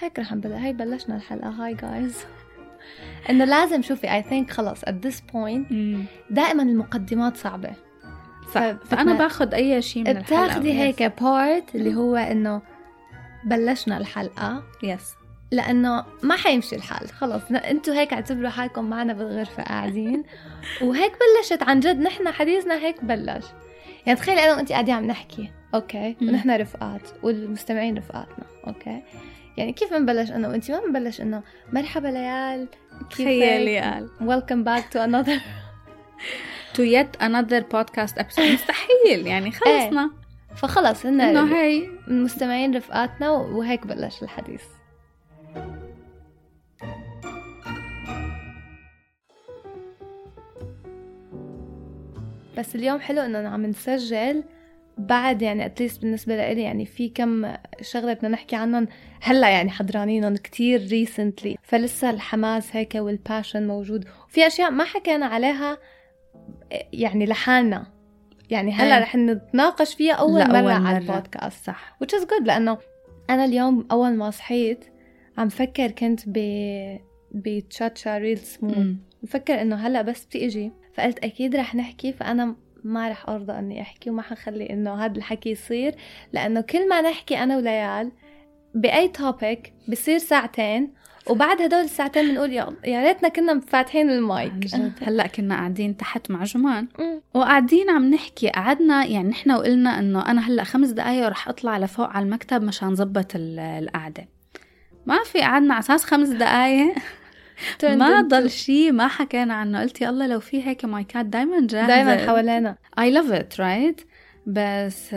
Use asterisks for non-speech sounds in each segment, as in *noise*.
هيك رح نبلش هاي بلشنا الحلقة. هاي guys إنه لازم شوفي I think خلص at this point دائما المقدمات صعبة. صح. فأنا باخذ أي شيء من الحلقة. بتاخذي هيك part اللي هو إنه بلشنا الحلقة. yes لأنه ما حيمشي الحال. خلص. أنتوا هيك اعتبروا حالكم معنا بالغرفة قاعدين. *laughs* وهيك بلشت. عن جد نحن حديثنا هيك بلش. يعني تخيلي أنا وانت قاعدين عم نحكي. okay. ونحن رفقات. والمستمعين رفقاتنا. okay. يعني كيف بنبلش أنا وانت؟ ما بنبلش إنه مرحبا ليال تخيلي قال welcome back to another *laughs* to yet another podcast episode. *laughs* مستحيل يعني خلصنا. فخلص هن إنه هي المستمعين رفقاتنا وهيك بلش الحديث. بس اليوم حلو إنه عم نسجل بعد يعني at least بالنسبة لإلي يعني في كم شغلة بدنا نحكي عنهم هلأ يعني حضرانينهم كتير recently فلسه الحماس هيك وال passion موجود وفي أشياء ما حكينا عليها يعني لحالنا يعني هلأ إيه. رح نتناقش فيها أول مرة, على. البودكاست صح which is good لأنه أنا اليوم أول ما صحيت عم فكر كنت ب بتشاتشا ريل سموث مم. بفكر إنه هلأ بس بتيجي فقلت أكيد رح نحكي فأنا ما رح أرضى أني أحكي وما حخلي إنه هذا الحكي يصير لأنه كل ما نحكي أنا وليال بأي توبيك بصير ساعتين وبعد هدول الساعتين بنقول يا يا ريتنا كنا فاتحين المايك. هلأ كنا قاعدين تحت مع جمان. وقاعدين عم نحكي قعدنا يعني نحن وقلنا إنه أنا هلأ خمس دقايق ورح أطلع لفوق على المكتب مشان ال- القعدة. ما في قعدنا على أساس خمس دقايق. ما ضل شيء ما حكينا عنه. قلت يا الله لو في هيك مايكات دائما جاهزة. دائما حوالينا. I love it right بس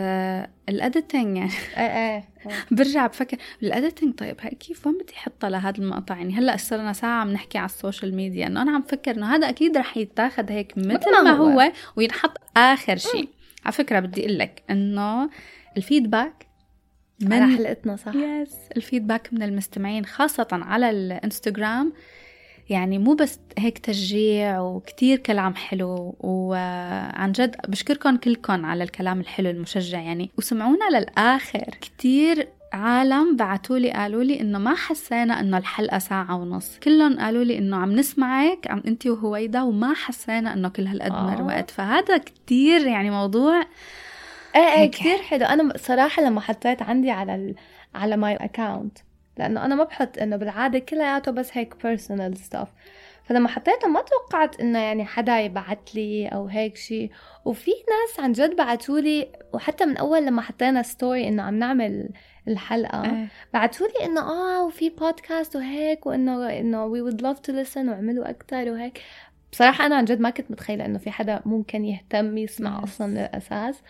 ال editing يعني. إيه إيه *laughs* برجع بفكر ال editing طيب هاي كيف؟ وين بدي أحطها لهذا المقطع؟ يعني هلأ صرنا ساعة عم نحكي على ال social media. إنه أنا عم فكر إنه هذا أكيد رح يتاخذ هيك مثل ما هو. هو وينحط آخر شيء على فكرة بدي أقول لك إنه ال feedback على من حلقتنا صح؟ yes ال feedback من المستمعين خاصة على الإنستغرام. يعني مو بس هيك تشجيع وكتير كلام حلو وعن جد بشكركم كلكم على الكلام الحلو المشجع. يعني وسمعونا للآخر. كتير عالم بعتوا لي قالوا لي إنه ما حسينا إنه الحلقة ساعة ونص. كلهم قالوا لي إنه عم نسمعك عم انت وهويدا وما حسينا إنه كل هالقد مر آه. وقت فهذا كتير يعني موضوع إيه إيه. كثير حلو. أنا صراحة لما حطيت عندي على ال... على ماي اكاونت لأنه أنا ما بحط إنه بالعادة كلياته بس هيك personal stuff فلما حطيته ما توقعت إنه يعني حدا يبعت لي أو هيك شيء وفي ناس عن جد بعتوا لي وحتى من أول لما حطينا story إنه عم نعمل الحلقة إيه. بعتوا لي إنه آه وفي بودكاست وهيك وإنه إنه we would love to listen واعملوا أكثر وهيك بصراحة أنا عن جد ما كنت متخيلة إنه في حدا ممكن يهتم يسمع Yes. أصلا من الأساس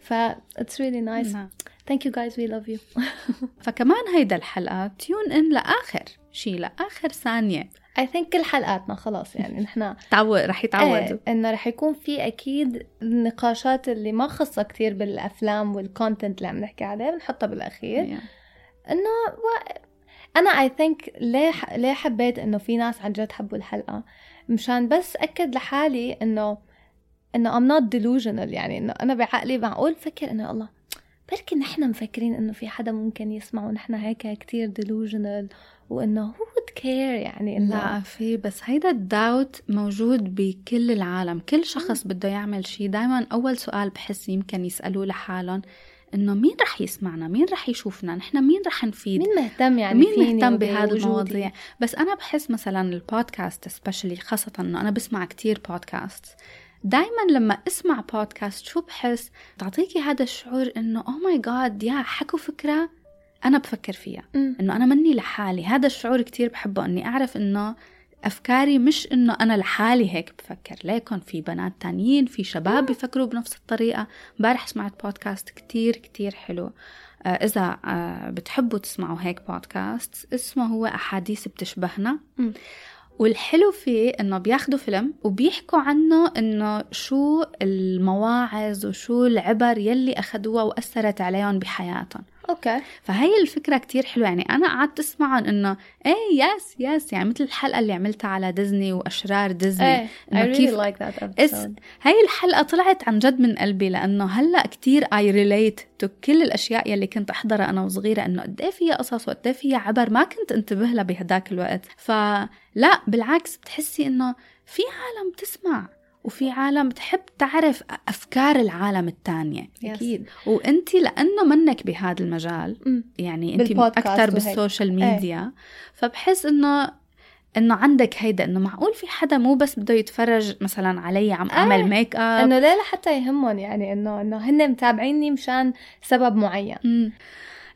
ف it's really nice نعم. Thank you guys we love you *laughs* فكمان هيدا الحلقة tune in لآخر شي لآخر ثانية I think كل حلقاتنا خلاص يعني *laughs* نحن تعود رح يتعودوا إيه إنه رح يكون في أكيد النقاشات اللي ما خاصة كتير بالأفلام وال content اللي عم نحكي عليه بنحطها بالأخير Yeah. إنه و... أنا I think ليه. ليه حبيت إنه في ناس عن جد حبوا الحلقة مشان بس أكد لحالي انه إنه I'm not delusional يعني إنه أنا بعقلي معقول فكر إنه الله بركي نحن مفكرين إنه في حدا ممكن يسمع ونحن هيك كتير delusional وإنه would care يعني إنه لا في بس هيدا الداوت موجود بكل العالم. كل شخص بده يعمل شيء دايما أول سؤال بحس يمكن يسألوه لحالهم إنه مين رح يسمعنا؟ مين رح يشوفنا؟ نحن مين رح نفيد؟ مين مهتم يعني مين فيني مهتم؟ بهذه المواضيع؟ بس أنا بحس مثلا البودكاست سبيشلي خاصة إنه أنا بسمع كتير بودكاست دايما لما أسمع بودكاست شو بحس؟ تعطيكي هذا الشعور إنه اوه ماي جاد يا حكوا فكرة أنا بفكر فيها. إنه أنا مني لحالي. هذا الشعور كتير بحبه إني أعرف إنه أفكاري مش إنه أنا لحالي هيك بفكر. ليكن في بنات تانيين في شباب بيفكروا بنفس الطريقة. امبارح سمعت بودكاست كتير كتير حلو. آه، إذا آه، بتحبوا تسمعوا هيك بودكاست اسمه هو أحاديث بتشبهنا. والحلو فيه إنه بياخدوا فيلم وبيحكوا عنه إنه شو المواعظ وشو العبر يلي اخذوها وأثرت عليهم بحياتهم. okay. فهي الفكرة كتير حلوة. يعني أنا قعدت أسمعهم إنه إيه yes yes يعني مثل الحلقة اللي عملتها على ديزني وأشرار ديزني. إيه I إنه really كيف- like that إس episode هاي الحلقة طلعت عن جد من قلبي لأنه هلأ كتير I relate to كل الأشياء يلي كنت أحضرها أنا وصغيرة إنه قد إيه فيها قصص وقد إيه فيها عبر ما كنت انتبه لها بهداك الوقت. فلا بالعكس بتحسي إنه في عالم بتسمع. وفي عالم بتحب تعرف أفكار العالم التانية Yes. أكيد وأنت لأنه منك بهذا المجال. يعني أنت أكثر. بال social media فبحس إنه إنه عندك هيدا إنه معقول في حدا مو بس بده يتفرج مثلا علي عم أعمل إيه. ميك اب انه ليه لحتى يهمهم يعني إنه إنه هن متابعيني مشان سبب معين مم.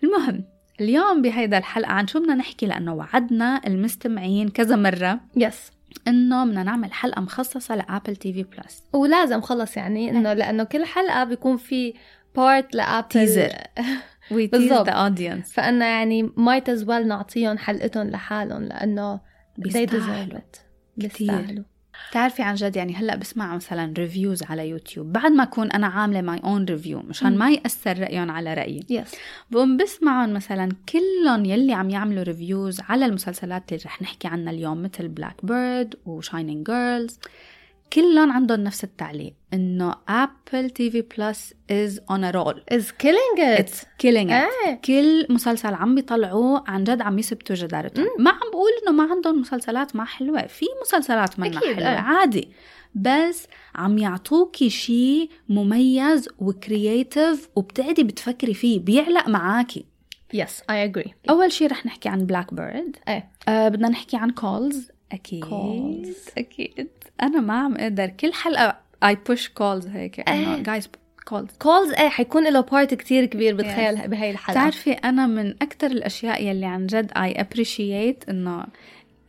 المهم اليوم بهيدا الحلقة عن شو بدنا نحكي لأنه وعدنا المستمعين كذا مرة yes إنه بدنا نعمل حلقة مخصصة ل Apple TV Plus. ولازم خلص يعني إنه لأنه كل حلقة بيكون في part ل Apple. *laughs* Tease بالضبط. audience. فانه يعني might as well نعطيهم حلقتهم لحالهم لأنه they deserve بيستاهلوا. بيستاهلوا. بتعرفي عن جد يعني هلأ بسمع مثلا reviews على يوتيوب. بعد ما أكون أنا عاملة my own review مشان. ما يأثر رأيهم على رأيي. yes بقوم بسمعهم مثلا كلهم يلي عم يعملوا reviews على المسلسلات اللي رح نحكي عنها اليوم مثل Black Bird و Shining Girls كلهم عندهم نفس التعليق إنه Apple TV Plus is on a roll killing it. it's killing إيه. كل مسلسل عم بيطلعوه عن جد عم يثبتوا جدارتهم ما عم بقول إنه ما عندهم مسلسلات ما حلوة في مسلسلات أكيد، حلوة إيه. عادي. بس عم يعطوكي شيء مميز و creative وبتقعدي بتفكري فيه بيعلق معاكي yes I agree أول شيء رح نحكي عن Black Bird إيه. آه بدنا نحكي عن Calls أكيد. Calls. أكيد. أنا ما عم أقدر. كل حلقة I push Calls هيك. انه. guys Calls Calls إيه حيكون له part كتير كبير بتخيل بهي الحلقة. بتعرفي أنا من أكثر الأشياء يلي عن جد I appreciate إنه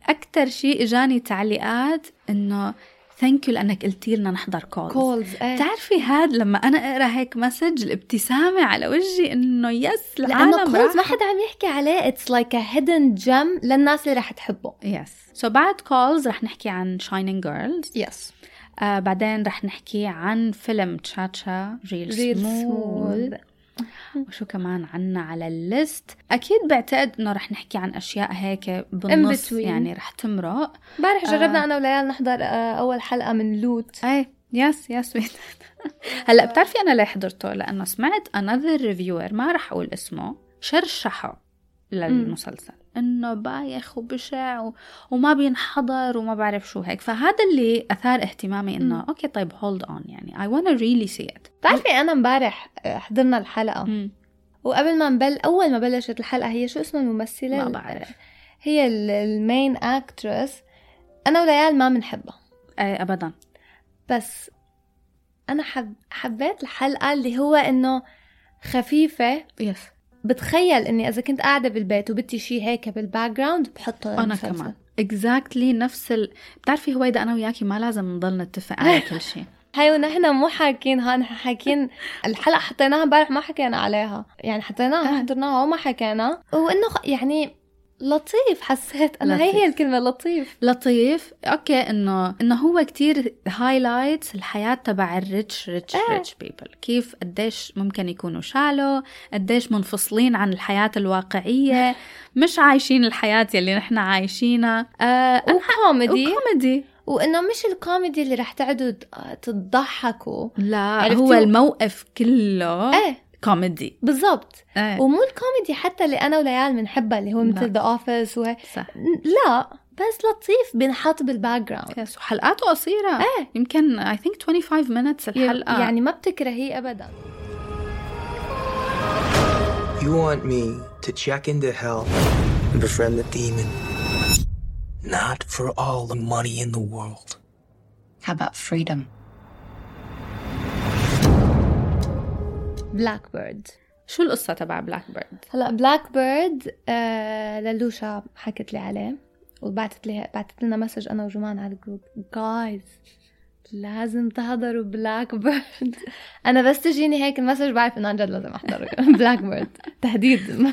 أكثر شيء إجاني تعليقات إنه thank you لأنك قلتي لنا نحضر كولز كولز إيه. بتعرفي هاد لما أنا أقرأ هيك message الابتسامة على وجهي إنه yes لأنه العالم Calls ما حدا عم يحكي عليه. it's like a hidden gem للناس اللي رح تحبه. yes so بعد Calls رح نحكي عن Shining Girls yes بعدين رح نحكي عن فيلم تشاتشا ريل, ريل سموث وشو كمان عنا على ال list؟ أكيد بعتقد إنه رح نحكي عن أشياء هيك بالنص. يعني رح تمرق. امبارح آه. جربنا أنا وليال نحضر آه، أول حلقة من Loot. اي yes yes *laughs* هلأ بتعرفي أنا ليه حضرته؟ لأنه سمعت another reviewer ما رح أقول اسمه شرشحه للمسلسل. إنه بايخ وبشع و... وما بينحضر وما بعرف شو هيك. فهذا اللي أثار اهتمامي إنه. okay طيب hold on يعني. I wanna really see it. بتعرفي أنا امبارح آه، حضرنا الحلقة. مم. وقبل ما نبل أول ما بلشت الحلقة هي شو اسم الممثلة؟ ما بعرف. هي ال main actress أنا وليال ما بنحبها. اي ابدا. بس أنا حب حبيت الحلقة اللي هو إنه خفيفة yes بتخيل إني إذا كنت قاعدة بالبيت وبدي شيء هيك بال background بحطه أنا. كمان exactly نفس ال... بتعرفي هويدا أنا وياكي ما لازم نضل نتفق على كل شيء *laughs* هاي ونحن مو حاكينها نحن حاكين الحلقة حطيناها امبارح ما حكينا عليها يعني حطيناها آه. حضرناها وما حكينا وإنه يعني لطيف حسيت. أنا هي لطيف. هي الكلمة لطيف. لطيف. okay إنه إنه هو كتير highlights الحياة تبع ال rich rich. rich people كيف قديش ممكن يكونوا shallow قديش منفصلين عن الحياة الواقعية مش عايشين الحياة يلي نحن عايشينها. آه وكوميدي. وكوميدي. وإنه مش الكوميدي اللي رح تعدوا ت- تضحكوا. لا؟ هو الموقف كله إيه. كوميدي. بالضبط. إيه. ومو الكوميدي حتى اللي أنا وليال بنحبها اللي هو. مثل The Office وهي صح. لا بس لطيف بينحط بال background yes وحلقاته قصيرة. إيه. يمكن I think 25 minutes الحلقة. يعني ما بتكرهيه ابدا. You want me to check into hell and befriend the demon. Not for all the money in the world. How about freedom? Black Bird شو القصة تبع Black Bird هلا Black Bird آه للوشا حكت لي عليه وبعتت لي بعتت لنا message أنا وجمان على ال group. guys لازم تحضروا Black Bird *laughs* أنا بس تجيني هيك ال message بعرف إنه عن جد لازم احضر Black Bird تهديد. *laughs*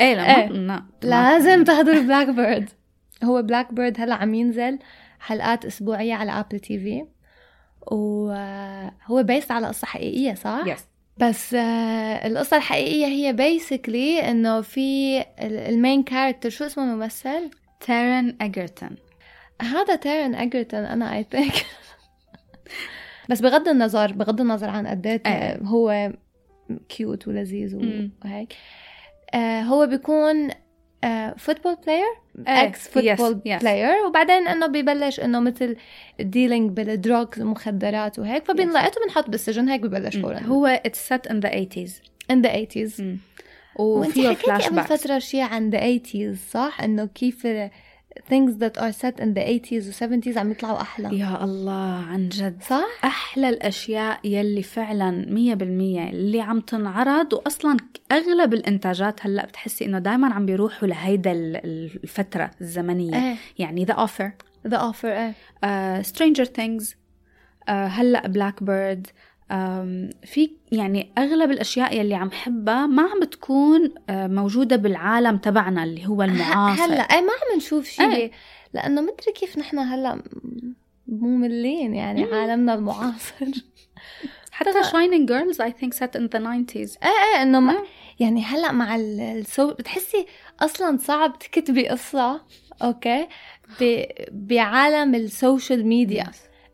إيه لا إيه. لا لازم تحضروا Black Bird هو Black Bird هلا عم ينزل حلقات أسبوعية على Apple TV وهو based على قصة حقيقية صح؟ yes بس آه القصة الحقيقية هي basically إنه في ال main character شو اسمه الممثل؟ Taron Egerton هذا Taron Egerton أنا I think *laughs* بس بغض النظر بغض النظر عن قد إيه. هو cute ولذيذ. وهيك آه هو بيكون football player. ex football. player وبعدين إنه ببلش إنه مثل dealing بال drugs المخدرات وهيك. فبنلاقيته بنحط بالسجن هيك ببلش فورا. هو it's set in the 80s in the 80s وأنت وفيه حكيتي فلاش قبل backs فترة شيء عن the 80s صح؟ إنه كيف things that are set in the 80s و 70s عم يطلعوا أحلى. يا الله عن جد. صح؟ أحلى الأشياء يلي فعلا مية بالمية اللي عم تنعرض واصلا أغلب الإنتاجات هلأ بتحسي إنه دائما عم بيروحوا لهيدا ال- الفترة الزمنية. إيه. يعني The Offer the offer إيه. Stranger Things هلأ Black Bird في يعني أغلب الأشياء يلي عم حبها ما عم بتكون آه، موجودة بالعالم تبعنا اللي هو المعاصر هلا إيه ما عم نشوف شيء إيه. لأنه مدري كيف نحن هلا مملين يعني مم. عالمنا المعاصر *laughs* حتى Shining Girls I think set in the 90s إيه إيه إنه ما آه. يعني هلا مع ال- ال so- بتحسي أصلا صعب تكتبي قصة okay ب... بعالم ال social media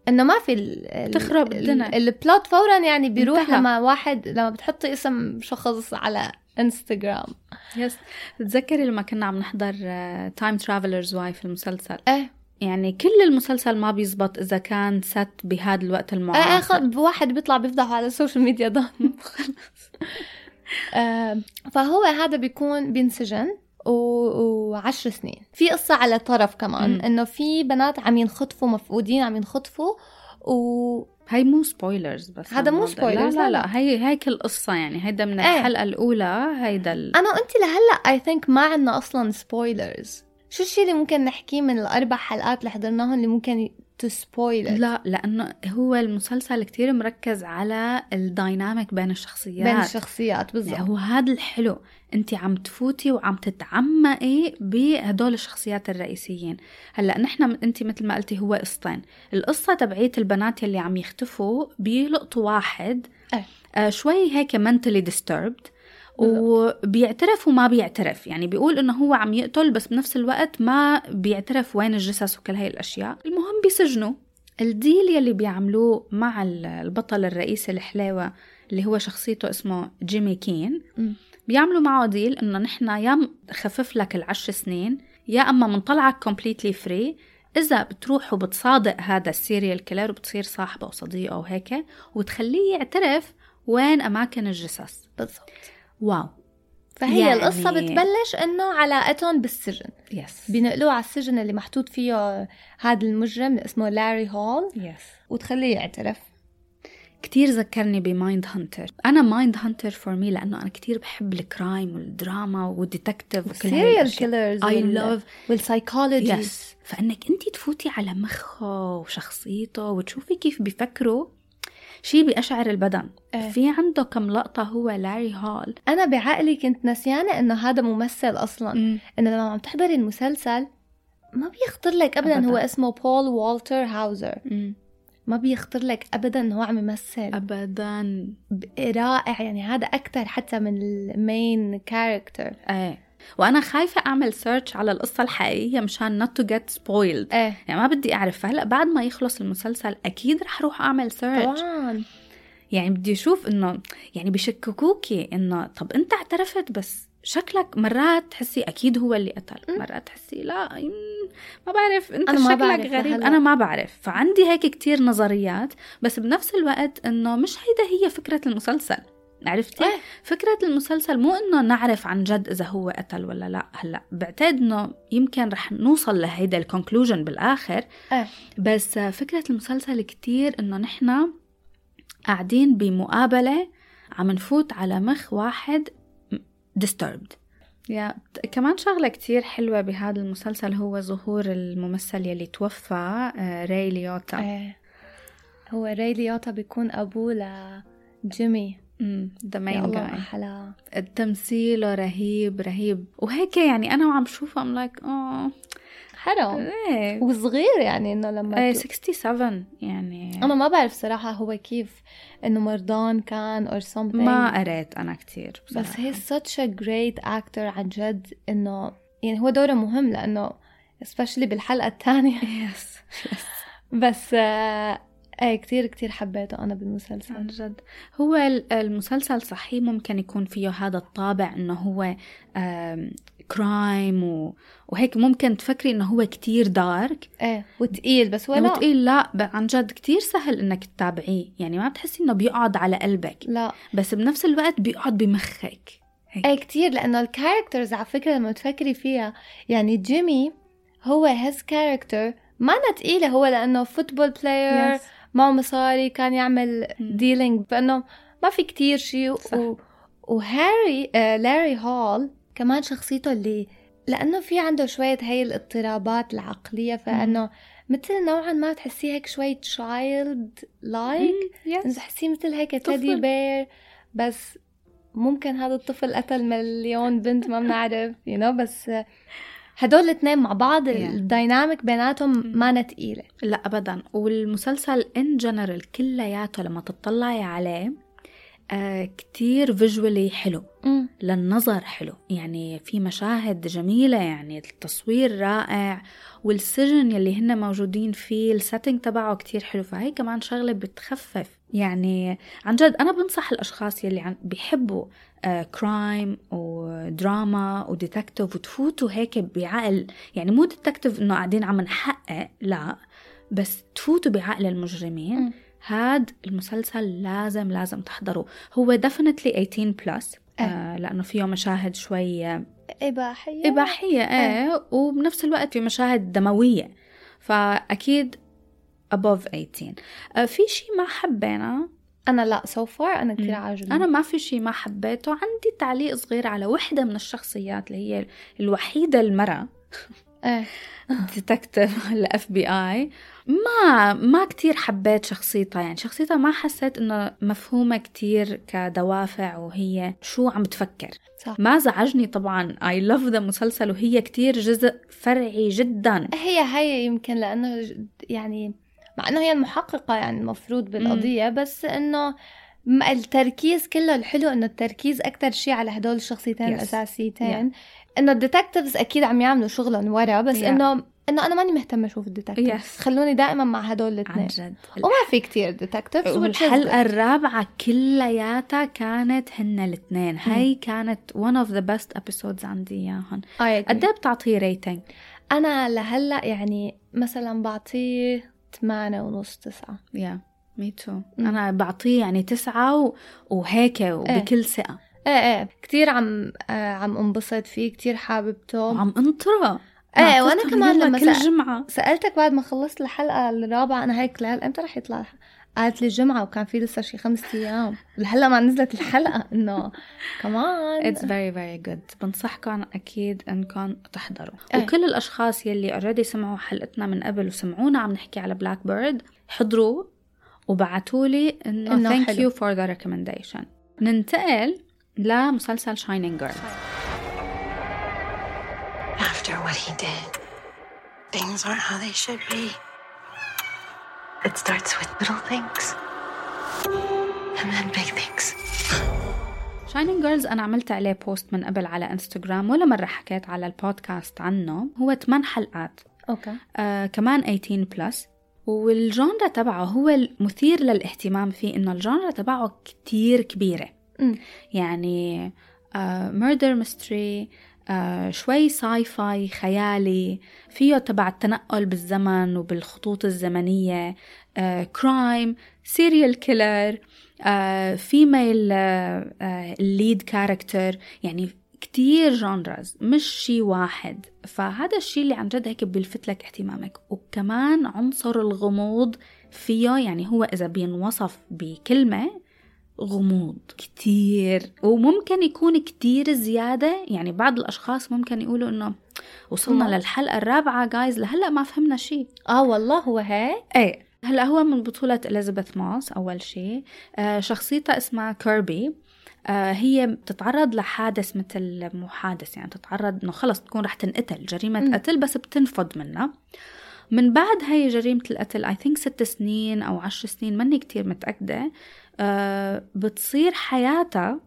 إنه ما في ال... تخرب ال- الدنيا. ال plot فورا يعني بيروح انتهى. لما واحد لما بتحطي اسم شخص على انستغرام yes. تتذكري لما كنا عم نحضر Time Traveler's Wife المسلسل؟ إيه. يعني كل المسلسل ما بيزبط إذا كان set بهذا الوقت إيه إيه المعاصر خد واحد بيطلع بيفضح على ال social media ده. *laughs* *laughs* آه، فهو هذا بيكون بينسجن. وعشر سنين. في قصة على طرف كمان. إنه في بنات عم ينخطفوا مفقودين عم ينخطفوا و هي مو spoilers بس. هذا مو spoilers، لا لا لا، لا. هي هيك القصة يعني. هيدا من إيه. الحلقة الأولى هيدا ال... أنا وانت لهلأ I think ما عندنا أصلا spoilers شو الشيء اللي ممكن نحكيه من الأربع حلقات اللي حضرناهم اللي ممكن to spoil لا لأنه هو المسلسل كتير مركز على ال dynamic بين الشخصيات. بين الشخصيات يعني بالضبط هو هذا الحلو. انت عم تفوتي وعم تتعمقي بهدول الشخصيات الرئيسيين. هلأ نحن انت مثل ما قلتي هو قصتين. القصة تبعيت البنات يلي عم يختفوا بيلقطوا واحد. إيه. آه شوي هيك mentally disturbed. وبيعترف وما بيعترف. يعني بيقول إنه هو عم يقتل بس بنفس الوقت ما بيعترف وين الجثث وكل هاي الأشياء. المهم بيسجنوا. الديل يلي بيعملوه مع ال- البطل الرئيسي الحلاوة اللي هو شخصيته اسمه جيمي كين. بيعملوا معه ديل إنه نحن يا خفف لك العشر سنين يا أما منطلعك completely free إذا بتروح وبتصادق هذا ال serial killer وبتصير صاحبه وصديقه وهيك وتخليه يعترف وين أماكن الجثث بالضبط. wow. فهي يعني- القصة بتبلش إنه علاقتهم بالسجن. yes بينقلوه على السجن اللي محطوط فيه هذا المجرم اللي اسمه Larry Hall. yes وتخليه يعترف. كتير ذكرني ب Mindhunter. أنا Mindhunter for me لأنه أنا كتير بحب ال crime والدراما وال detective وكل هاي. killers I love وال psychology yes فإنك انت تفوتي على مخه وشخصيته وتشوفي كيف بيفكروا شيء بيقشعر البدن. إيه. في عنده كم لقطة هو Larry Hall. أنا بعقلي كنت نسيانة إنه هذا ممثل أصلا. إنه لما عم تحضري المسلسل ما بيخطر لك ابدا, أبداً. هو اسمه Paul Walter Hauser مم. ما بيخطر لك ابدا إنه هو عم يمثل. ابدا. رائع يعني هذا أكثر حتى من ال main character إيه. وأنا خايفة أعمل search على القصة الحقيقية مشان not to get spoiled. إيه. يعني ما بدي أعرف. فهلا بعد ما يخلص المسلسل أكيد رح أروح أعمل search طبعا. يعني بدي أشوف إنه يعني بشككوكي إنه طب أنت اعترفت بس شكلك مرات تحسي أكيد هو اللي قتل. مرات تحسي لا ما بعرف. أنت أنا ما شكلك بعرف غريب. أنا ما بعرف. فعندي هيك كتير نظريات بس بنفس الوقت إنه مش هيدا هي فكرة المسلسل. عرفتي؟ إيه. فكرة المسلسل مو إنه نعرف عن جد إذا هو قتل ولا لا هلأ بعتقد إنه يمكن رح نوصل لهيدا الكونكلوجن بالآخر إيه. بس فكرة المسلسل كتير إنه نحن قاعدين بمقابلة عم نفوت على مخ واحد disturbed يا كمان شغلة كتير حلوة بهذا المسلسل هو ظهور الممثل يلي توفى آه، راي ليوتا إيه هو راي ليوتا بيكون أبوه لجيمي the main guy أحلى تمثيله رهيب رهيب. وهيك يعني أنا وعم بشوفه I'm like آه. حرام. إيه وصغير يعني إنه لما إيه تو- 67 يعني. أنا ما بعرف صراحة هو كيف إنه مرضان كان or something. ما قريت أنا كتير بس. هي such a great actor عن جد إنه يعني هو دوره مهم لأنه especially بالحلقة الثانية. yes *laughs* بس آه إيه كتير كتير حبيته أنا بالمسلسل. عن جد. هو ال- المسلسل صحيح ممكن يكون فيه هذا الطابع إنه هو crime و... وهيك ممكن تفكري إنه هو كتير dark إيه وتقيل بس هو لو لا. عن جد كتير سهل إنك تتابعيه. يعني ما بتحسي إنه بيقعد على قلبك. لا. بس بنفس الوقت بيقعد بمخك. هيك. إيه كتير لأنه ال characters على فكرة لما تفكري فيها يعني جيمي هو his character ما تقيلة هو لأنه football player Yes. معه مصاري كان يعمل. dealing فإنه ما في كتير شيء صح. و... وهاري آه لاري هول كمان شخصيته اللي لأنه في عنده شوية هاي الاضطرابات العقلية فإنه مثل نوعا ما تحسيه هيك شوي childlike. تحسيه مثل هيك. teddy bear بس ممكن هذا الطفل قتل مليون بنت ما بنعرف you know بس هدول الاثنين مع بعض Yeah. ال dynamic بيناتهم ما تقيلة لا ابدا. والمسلسل in general كلياته لما تطلعي عليه آه كتير visually حلو. للنظر حلو. يعني في مشاهد جميلة يعني التصوير رائع والسجن يلي هن موجودين فيه ال setting تبعه كتير حلو. فهي كمان شغلة بتخفف. يعني عن جد أنا بنصح الأشخاص يلي عن بيحبوا crime ودراما و detective وتفوتوا هيك بعقل. يعني مو detective إنه قاعدين عم نحقق لا. بس تفوتوا بعقل المجرمين. هاد المسلسل لازم لازم تحضروا هو definitely 18 plus إيه. آه لأنه فيه مشاهد شوي آه، إباحية. إباحية إيه. وبنفس الوقت في مشاهد دموية. فأكيد above 18 آه في شيء ما حبينا أنا لا so far أنا كثير. عاجبني. أنا ما في شيء ما حبيته. عندي تعليق صغير على وحدة من الشخصيات اللي هي الوحيدة المرأة. detective ال FBI ما ما كتير حبيت شخصيتها. يعني شخصيتها ما حسيت إنه مفهومة كتير كدوافع وهي شو عم تفكر. صح. ما زعجني طبعا. I love the مسلسل وهي كتير جزء فرعي جدا. هي هي يمكن لأنه ج- يعني مع إنه هي المحققة يعني المفروض بالقضية بس إنه م- التركيز كله الحلو إنه التركيز أكتر شيء على هدول الشخصيتين Yes. الأساسيتين. إنه ال detectives أكيد عم يعملوا شغلهم ورا بس Yeah. إنه إنه أنا ماني مهتمة أشوف ال detectives. Yes. خلوني دائما مع هدول عن الاثنين. جد. وما في كتير detectives والحلقة الرابعة كلياتها كانت هن الاثنين. هاي كانت one of the best episodes عندي اياهم قد إيه بتعطيه rating أنا لهلأ يعني مثلا بعطيه ثمانية ونص تسعة. yeah me too. أنا بعطيه يعني تسعة و... وهيك وبكل ثقة. إيه إيه. كتير عم آه عم انبسط فيه كتير حاببته. وعم انطرة. إيه وأنا كمان لما كل سأ- جمعة. سألتك بعد ما خلصت الحلقة الرابعة أنا هيك لهلا إمتى رح يطلع؟ الح- قالت لي الجمعة وكان في لسه شي خمس أيام. لهلأ ما نزلت الحلقة. إنه كمان It's very very good. بنصحكم أكيد إنكم تحضروا. إيه. وكل الأشخاص يلي already سمعوا حلقتنا من قبل وسمعونا عم نحكي على بلاك بيرد حضروا وبعتوا لي إنه حلو. you for the recommendation. ننتقل لمسلسل Shining Girl. After what he did, things aren't how they should be. It starts with little things, and then big things. Shining Girls أنا عملت عليه post من قبل على انستغرام ولا مرة حكيت على البودكاست عنه. هو 8 حلقات. okay. آه كمان 18 plus وال genre تبعه هو المثير للاهتمام فيه إنه ال genre تبعه كتير كبيرة. أمم. يعني murder mystery شوي sci-fi خيالي فيه تبع التنقل بالزمن وبالخطوط الزمنية crime serial killer female ال lead character يعني كتير genres مش شي واحد. فهذا الشي اللي عن جد هيك بيلفت لك اهتمامك. وكمان عنصر الغموض فيه يعني هو إذا بينوصف بكلمة غموض. كتير. وممكن يكون كتير زيادة. يعني بعض الأشخاص ممكن يقولوا إنه وصلنا نعم. للحلقة الرابعة جايز لهلأ ما فهمنا شي. آه والله هو هيك. إيه. هلأ هو من بطولة إليزابيث موس أول شيء آه شخصيتها اسمها كيربي آه هي بتتعرض لحادث مثل مو حادث يعني تتعرض إنه خلص تكون رح تنقتل. جريمة مم. قتل بس بتنفض منها. من بعد هاي جريمة القتل اي ثينك ست سنين أو عشر سنين ماني كتير متأكدة. بتصير حياتها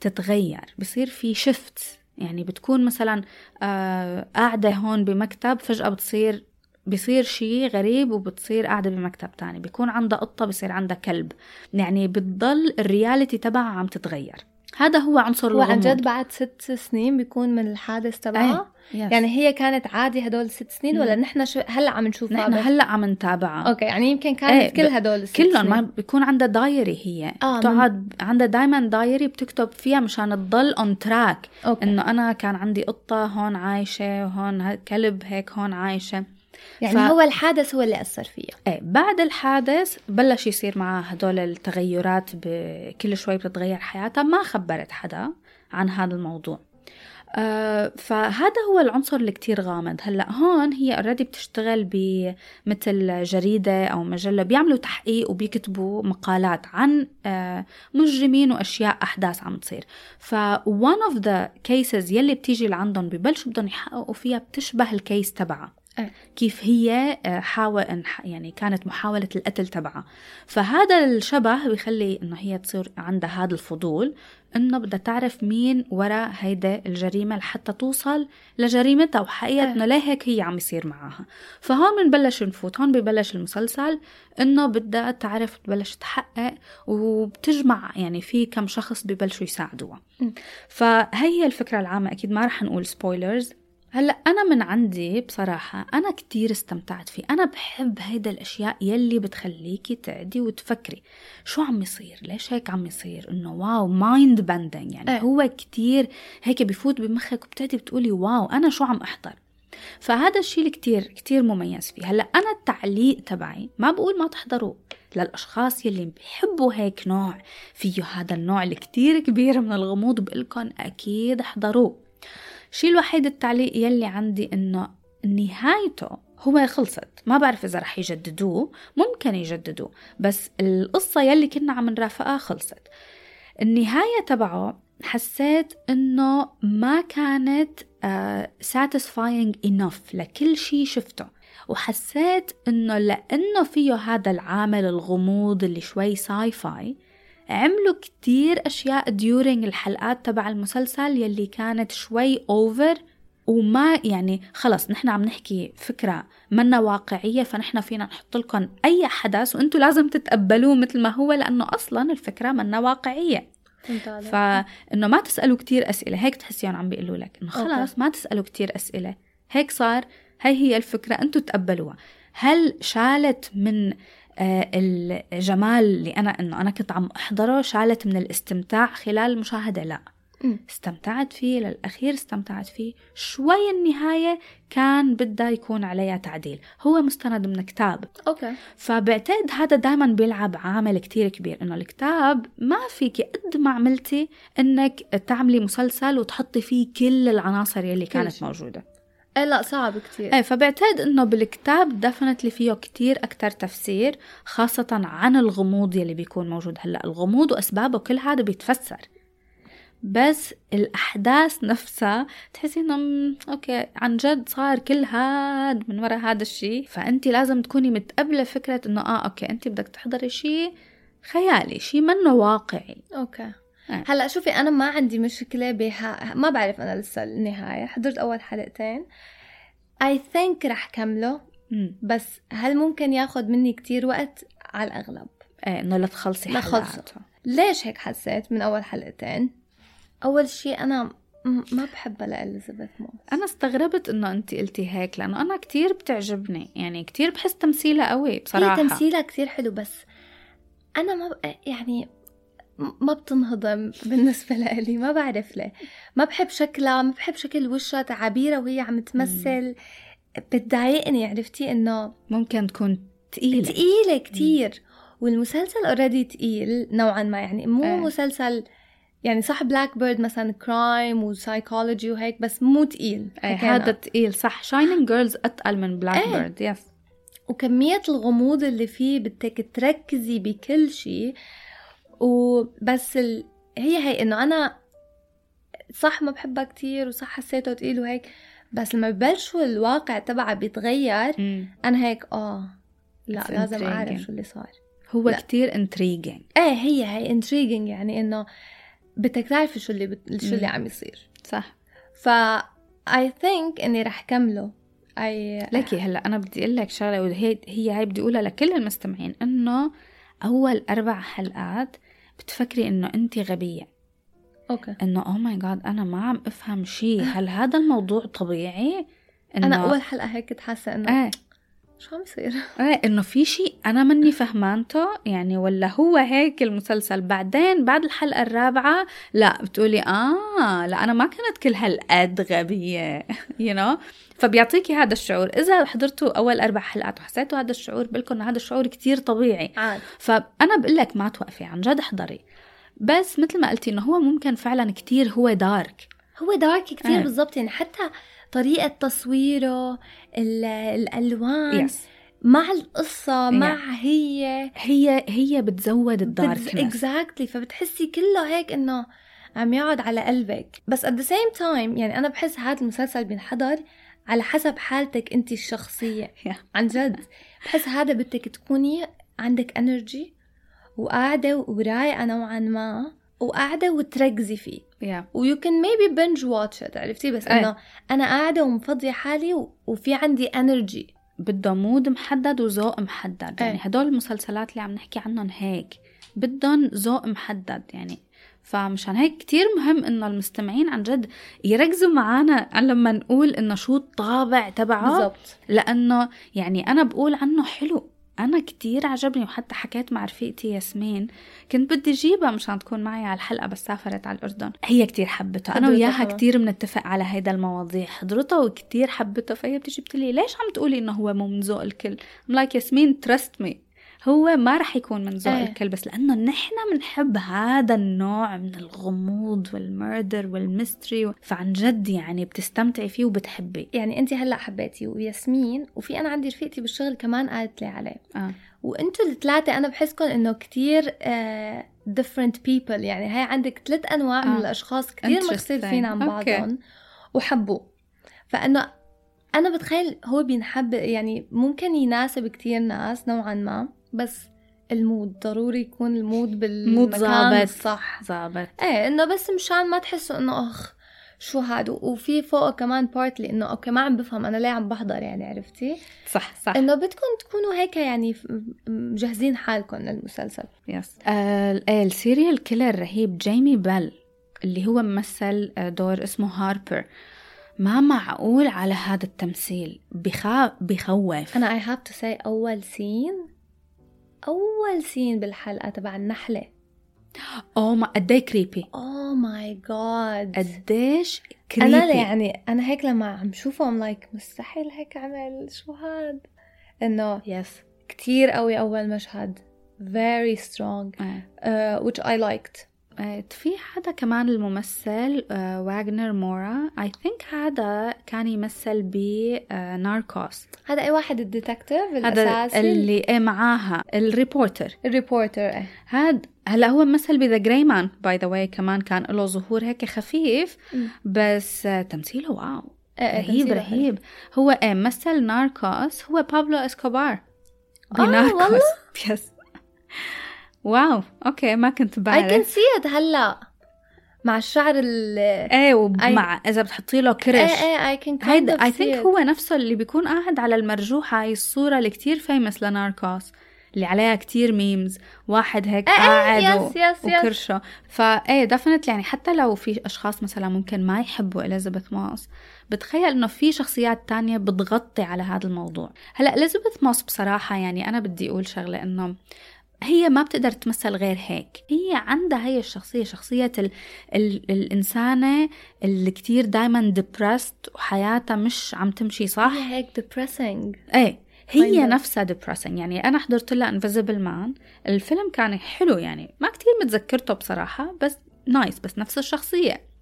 تتغير بصير في شفت يعني بتكون مثلا آه قاعدة هون بمكتب فجأة بتصير بصير شيء غريب وبتصير قاعدة بمكتب تاني. بيكون عندها قطة بصير عندها كلب. يعني بتضل ال reality تبعها عم تتغير. هذا هو عنصر وعن الغموض. جد بعد ست سنين بيكون من الحادث تبعها يعني يعني هي كانت عادي هدول ست سنين ولا مم. نحن شو هلأ عم نشوفها نحن؟ هلأ عم نتابعها. أوكي يعني يمكن كانت إيه، كل هدول الست كلهم سنين. ما بيكون عندها diary هي. آه، بتقعد عندها دايما diary بتكتب فيها مشان تضل on track إنه أنا كان عندي قطة هون عايشة وهون كلب هيك هون عايشة. يعني ف- هو الحادث هو اللي أثر فيها. إيه بعد الحادث بلش يصير معها هدول التغيرات ب- كل شوي بتتغير حياتها. ما خبرت حدا عن هذا الموضوع. آه فهذا هو العنصر اللي كتير غامض هلأ هون هي اوريدي بتشتغل بمثل جريدة أو مجلة بيعملوا تحقيق وبيكتبوا مقالات عن آه مجرمين وأشياء أحداث عم تصير ف one of the cases يلي بتيجي لعندهم ببلشوا بدهم يحققوا فيها بتشبه الكيس تبعها. كيف هي آه، حاول يعني كانت محاولة القتل تبعها فهذا الشبه بيخلي إنه هي تصير عندها هذا الفضول إنه بدها تعرف مين وراء هيدا الجريمة لحتى توصل لجريمتها وحقيقة إيه. إنه ليه هيك هي عم يصير معها فهون بنبلش نفوت هون ببلش المسلسل إنه بدها تعرف تبلش تحقق وبتجمع يعني في كم شخص ببلشوا يساعدوها مم. فهي هي الفكرة العامة أكيد ما رح نقول spoilers هلأ أنا من عندي بصراحة أنا كتير استمتعت فيه. أنا بحب هيدا الأشياء يلي بتخليكي تعدي وتفكري. شو عم يصير؟ ليش هيك عم يصير؟ إنه wow mind bending يعني إيه. هو كتير هيك بفوت بمخك وبتعدي بتقولي wow أنا شو عم أحضر؟ فهذا الشيء اللي كتير كتير مميز فيه. هلأ أنا التعليق تبعي ما بقول ما تحضروه. للأشخاص يلي بيحبوا هيك نوع فيه هذا النوع اللي كتير كبير من الغموض بقلكن أكيد احضروه. الشيء الوحيد التعليق يلي عندي إنه نهايته هو خلصت. ما بعرف إذا رح يجددوه ممكن يجددوه بس القصة يلي كنا عم نرافقها خلصت. النهاية تبعه حسيت إنه ما كانت uh, satisfying enough لكل شيء شفته. وحسيت إنه لأنه فيه هذا العامل الغموض اللي شوي sci-fi عملوا كتير أشياء during الحلقات تبع المسلسل يلي كانت شوي over وما يعني خلص نحن عم نحكي فكرة منا واقعية فنحن فينا نحط لكم أي حدث وأنتم لازم تتقبلوه مثل ما هو لأنه أصلا الفكرة منا واقعية. فإنه ما تسألوا كتير أسئلة هيك تحسيهم عم بيقولوا لك إنه أوكي. خلاص ما تسألوا كتير أسئلة هيك صار هي هي الفكرة أنتم تقبلوها هل شالت من الجمال اللي أنا إنه أنا كنت عم أحضره شالت من الاستمتاع خلال المشاهدة لا. استمتعت فيه للأخير استمتعت فيه شوي. النهاية كان بدها يكون عليها تعديل. هو مستند من كتاب. أوكي. فبعتقد هذا دائما بيلعب عامل كتير كبير إنه الكتاب ما فيك قد ما عملتي إنك تعملي مسلسل وتحطي فيه كل العناصر يلي كانت شيء. إيه لا صعب كتير. إيه فبعتقد إنه بالكتاب definitely فيه كتير أكتر تفسير خاصة عن الغموض يلي بيكون موجود هلأ. الغموض وأسبابه كل هذا بيتفسر. بس الأحداث نفسها تحسي إنه أوكي عن جد صار كل هاد من وراء هذا الشيء فانت لازم تكوني متقبلة فكرة إنه آه أوكي انت بدك تحضري شيء خيالي شيء منه واقعي. أوكي. هلا شوفي أنا ما عندي مشكلة بها ما بعرف أنا لسه النهاية حضرت أول حلقتين. I think رح كمله. بس هل ممكن ياخد مني كتير وقت؟ على الأغلب. إيه إنه لا تخلصي لخلصه. ليش هيك حسيت من أول حلقتين؟ أول شيء أنا ما بحبها لإليزابيث موس. أنا استغربت إنه أنت قلتي هيك لأنه أنا كتير بتعجبني يعني كتير بحس تمثيلها قوي بصراحة. هي تمثيلها كتير حلو بس أنا ما. يعني ما بتنهضم بالنسبة لإلي ما بعرف ليه. ما بحب شكلها ما بحب شكل وشها تعابيرها وهي عم تمثل. بتضايقني عرفتي؟ إنه ممكن تكون تقيلة. تقيلة كتير. والمسلسل already تقيل نوعا ما يعني مو إيه. مسلسل يعني صح بلاك بيرد مثلا crime و psychology وهيك بس مو تقيل. حكينا. هذا تقيل صح. شاينينج جيرلز أتقل من بلاك إيه. بيرد yes وكمية الغموض اللي فيه بدك تركزي بكل شيء وبس ال... هي هي انه أنا صح ما بحبها كتير وصح حسيته تقيل وهيك بس لما ببلشوا الواقع تبعها بيتغير مم. أنا هيك آه لا لازم أعرف. شو اللي صار هو لا. كتير انتريجينج إيه هي هي intriguing يعني إنه بدك تعرفي شو اللي بت... شو اللي. عم يصير صح ف I think إني رح كمله اي لكي هلأ أنا بدي أقول لك شغلة وهي هي هاي بدي أقولها لكل المستمعين إنه أول أربع حلقات بتفكري إنه انت غبية. أوكي. إنه oh my God أنا ما عم أفهم شيء هل هذا الموضوع طبيعي؟ إنه أنا أول حلقة هيك كنت حاسة إنه إيه. شو عم يصير؟ *laughs* إيه إنه في شيء أنا مني فهمانته يعني ولا هو هيك المسلسل. بعدين بعد الحلقة الرابعة لا بتقولي آه لا أنا ما كنت كل هالقد غبية *laughs* you know فبيعطيكي هذا الشعور. إذا حضرتوا أول أربع حلقات وحسيتوا هذا الشعور إنه هذا الشعور كتير طبيعي. عاد. فأنا بقول لك ما توقفي عن جد احضري. بس مثل ما قلتي إنه هو ممكن فعلا كتير هو dark هو dark كتير إيه. بالضبط يعني حتى طريقة تصويره ال- الألوان yes مع القصة مع هي. هي هي بتزود ال darkness. Exactly فبتحسي كله هيك إنه عم يقعد على قلبك. بس at the same time يعني أنا بحس هذا المسلسل بينحضر على حسب حالتك أنت الشخصية. Yeah. عن جد. بحس هذا بدك تكوني عندك energy وقاعدة ورايقة نوعا ما. وقاعدة وتركزي فيه. Yeah. و you can maybe binge watch عرفتي؟ بس أي. إنه أنا قاعدة ومفضية حالي و- وفي عندي energy بده mood محدد وذوق محدد. يعني إيه. هدول المسلسلات اللي عم نحكي عنهم هيك بدهم ذوق محدد يعني. فمشان هيك كتير مهم إنه المستمعين عن جد يركزوا معنا لما نقول إنه شو الطابع تبعه. بالضبط. لأنه يعني أنا بقول عنه حلو. أنا كتير عجبني وحتى حكيت مع رفيقتي ياسمين كنت بدي اجيبها مشان تكون معي على الحلقة بس سافرت على الأردن. هي كتير حبته أنا حضرتها. وياها. كتير بنتفق على هيدا المواضيع. حضرتها وكتير حبته فهي بتجي بتقولي ليش عم تقولي إنه هو مو من ذوق الكل؟ like ياسمين trust me هو ما رح يكون من ذوق إيه. الكل بس لأنه نحن بنحب هذا النوع من الغموض وال murder وال mystery فعن جد يعني بتستمتعي فيه وبتحبي يعني انت هلأ حبيتي وياسمين وفي أنا عندي رفيقتي بالشغل كمان قالت لي عليه آه وأنتوا الثلاثه أنا بحسكم إنه كتير آه different people يعني هاي عندك ثلاث أنواع من آه. الأشخاص كتير Interesting. مختلفين عن. بعضهم وحبوه فإنه أنا بتخيل هو بينحب يعني ممكن يناسب كتير ناس نوعا ما بس ال mood ضروري يكون ال mood بالمكان. الصح ظابط. إيه انه بس مشان ما تحسوا انه اخ شو هذا وفي فوقه كمان partly انه أوكي ما عم بفهم أنا ليه عم بحضر يعني عرفتي؟ صح صح. انه بدكم تكونوا هيك يعني مجهزين حالكم للمسلسل. yes آه ال serial killer رهيب جيمي بيل اللي هو ممثل آه، دور اسمه هاربر. ما معقول على هذا التمثيل بخا بخوف. أنا I have to say أول scene أول scene بالحلقة تبع النحلة. oh my God إيه creepy oh my God قديش creepy أنا يعني أنا هيك لما عم شوفه I'm like مستحيل هيك عمل شو هاد إنه yes كتير قوي أول مشهد. Very strong. آه. uh, which I liked. في حدا كمان الممثل آه، واغنر مورا I think هذا كان يمثل ب آه، Narcos هذا أي واحد ال detective هذا الأساسي؟ اللي إيه معاها ال reporter. ال reporter إيه. هاد هلا هو مثل ب The Gray Man by the way كمان كان له ظهور هيك خفيف. بس آه، تمثيله wow. إيه، إيه، رهيب رهيب. هو إيه مثل Narcos هو بابلو اسكوبار آه،؟ ب Narcos. *laughs* yes واو أوكي ما كنت I بعرف see it هلا مع الشعر ال إيه ومع إذا بتحطي له كرش إيه إيه I can kind هيدا اي ثينك. هو نفسه اللي بيكون قاعد على المرجوحة هاي الصورة اللي كتير فيمس لناركوس اللي عليها كتير ميمز واحد هيك إيه، إيه، قاعد و... يس، يس. وكرشه فايه دفنت يعني حتى لو في أشخاص مثلا ممكن ما يحبوا إليزابيث موس بتخيل إنه في شخصيات تانية بتغطي على هذا الموضوع هلأ إليزابيث موس بصراحة يعني أنا بدي أقول شغلة إنه هي ما بتقدر تمثل غير هيك. هي عندها هي الشخصية شخصية ال... ال... الإنسانة اللي كتير دايما depressed وحياتها مش عم تمشي صح؟ هي هيك depressing. إيه. هي. نفسها depressing. يعني أنا حضرت لها Invisible Man. الفيلم كان حلو يعني. ما كتير متذكرته بصراحة بس نايس بس نفس الشخصية.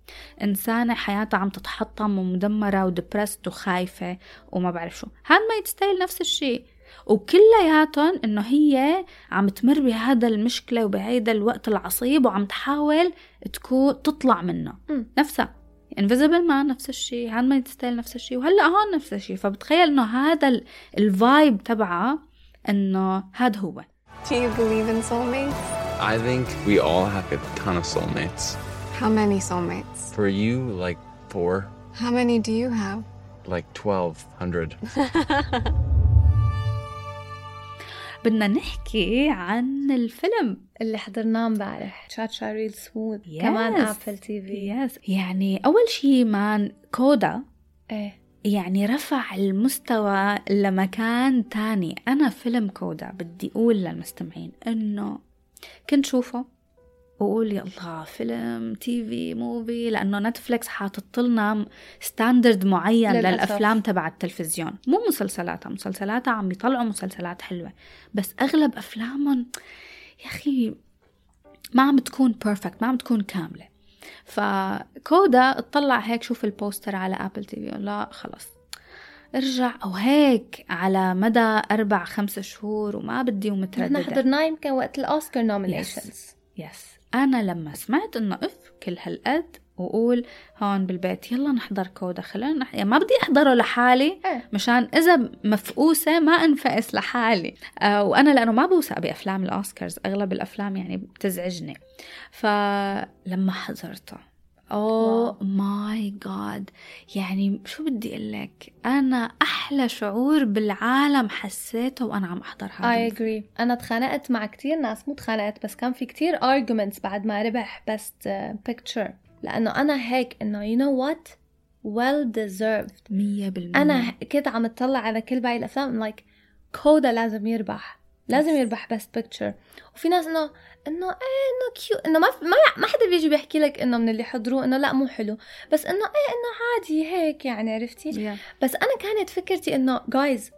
إنسانة حياتها عم تتحطم ومدمرة ودبرست وخايفة وما بعرف شو. هاد ما يتستاهل نفس الشيء وكلياتهم إنه هي عم تمر بهذا المشكلة وبهيدا الوقت العصيب وعم تحاول تكون تطلع منه مم. نفسها Invisible Man نفس الشيء Handmaid's Tale نفس الشيء وهلأ هون نفس الشيء فبتخيل إنه هذا ال vibe تبعها إنه هذا هو Do you believe in soulmates? I think we all have a ton of soulmates. How many soulmates? For you, like four, How many do you have? like 1200. *laughs* بدنا نحكي عن الفيلم اللي حضرناه امبارح. تشاتشا ريل سموث Yes. كمان Apple TV yes يعني أول شيء man CODA إيه. يعني رفع المستوى لمكان تاني. أنا فيلم CODA بدي أقول للمستمعين إنه كنت شوفه. وأقول يلا فيلم TV movie لأنه Netflix حاطط لنا standard معين للأسف. للأفلام تبع التلفزيون. مو مسلسلاتها مسلسلاتها عم يطلعوا مسلسلات حلوة. بس أغلب أفلامهم يا أخي ما عم تكون perfect ما عم تكون كاملة. ف CODA اطلع هيك شوف البوستر على Apple TV لا خلص. ارجع أو هيك على مدى أربع خمس شهور وما بدي نحن ومترددة. حضرناه يمكن وقت الأوسكار nominations yes أنا لما سمعت إنه أف كل هالقد وقول هون بالبيت يلا نحضر CODA خلينا نح... يعني ما بدي أحضره لحالي إيه. مشان إذا مفقوسة ما أنفقس لحالي آه وأنا لأنه ما بوثق بأفلام الأوسكارز أغلب الأفلام يعني بتزعجني فلما حضرته oh my God يعني شو بدي أقول لك أنا أحلى شعور بالعالم حسيته وأنا عم أحضر هذا اي. I agree أنا تخانقت مع كتير ناس مو تخانقت بس كان في كتير arguments بعد ما ربح best uh, picture. لأنه أنا هيك إنه you know what? Well deserved. مية بالمية. أنا كنت عم اطلع على كل باقي الأفلام like CODA لازم يربح. لازم يربح best picture وفي ناس إنه إنه إيه إنه cute إنه ما ما ما حدا بيجي بيحكي لك إنه من اللي حضروه إنه لا مو حلو بس إنه إيه إنه عادي هيك يعني عرفتي Yeah. بس أنا كانت فكرتي إنه جايز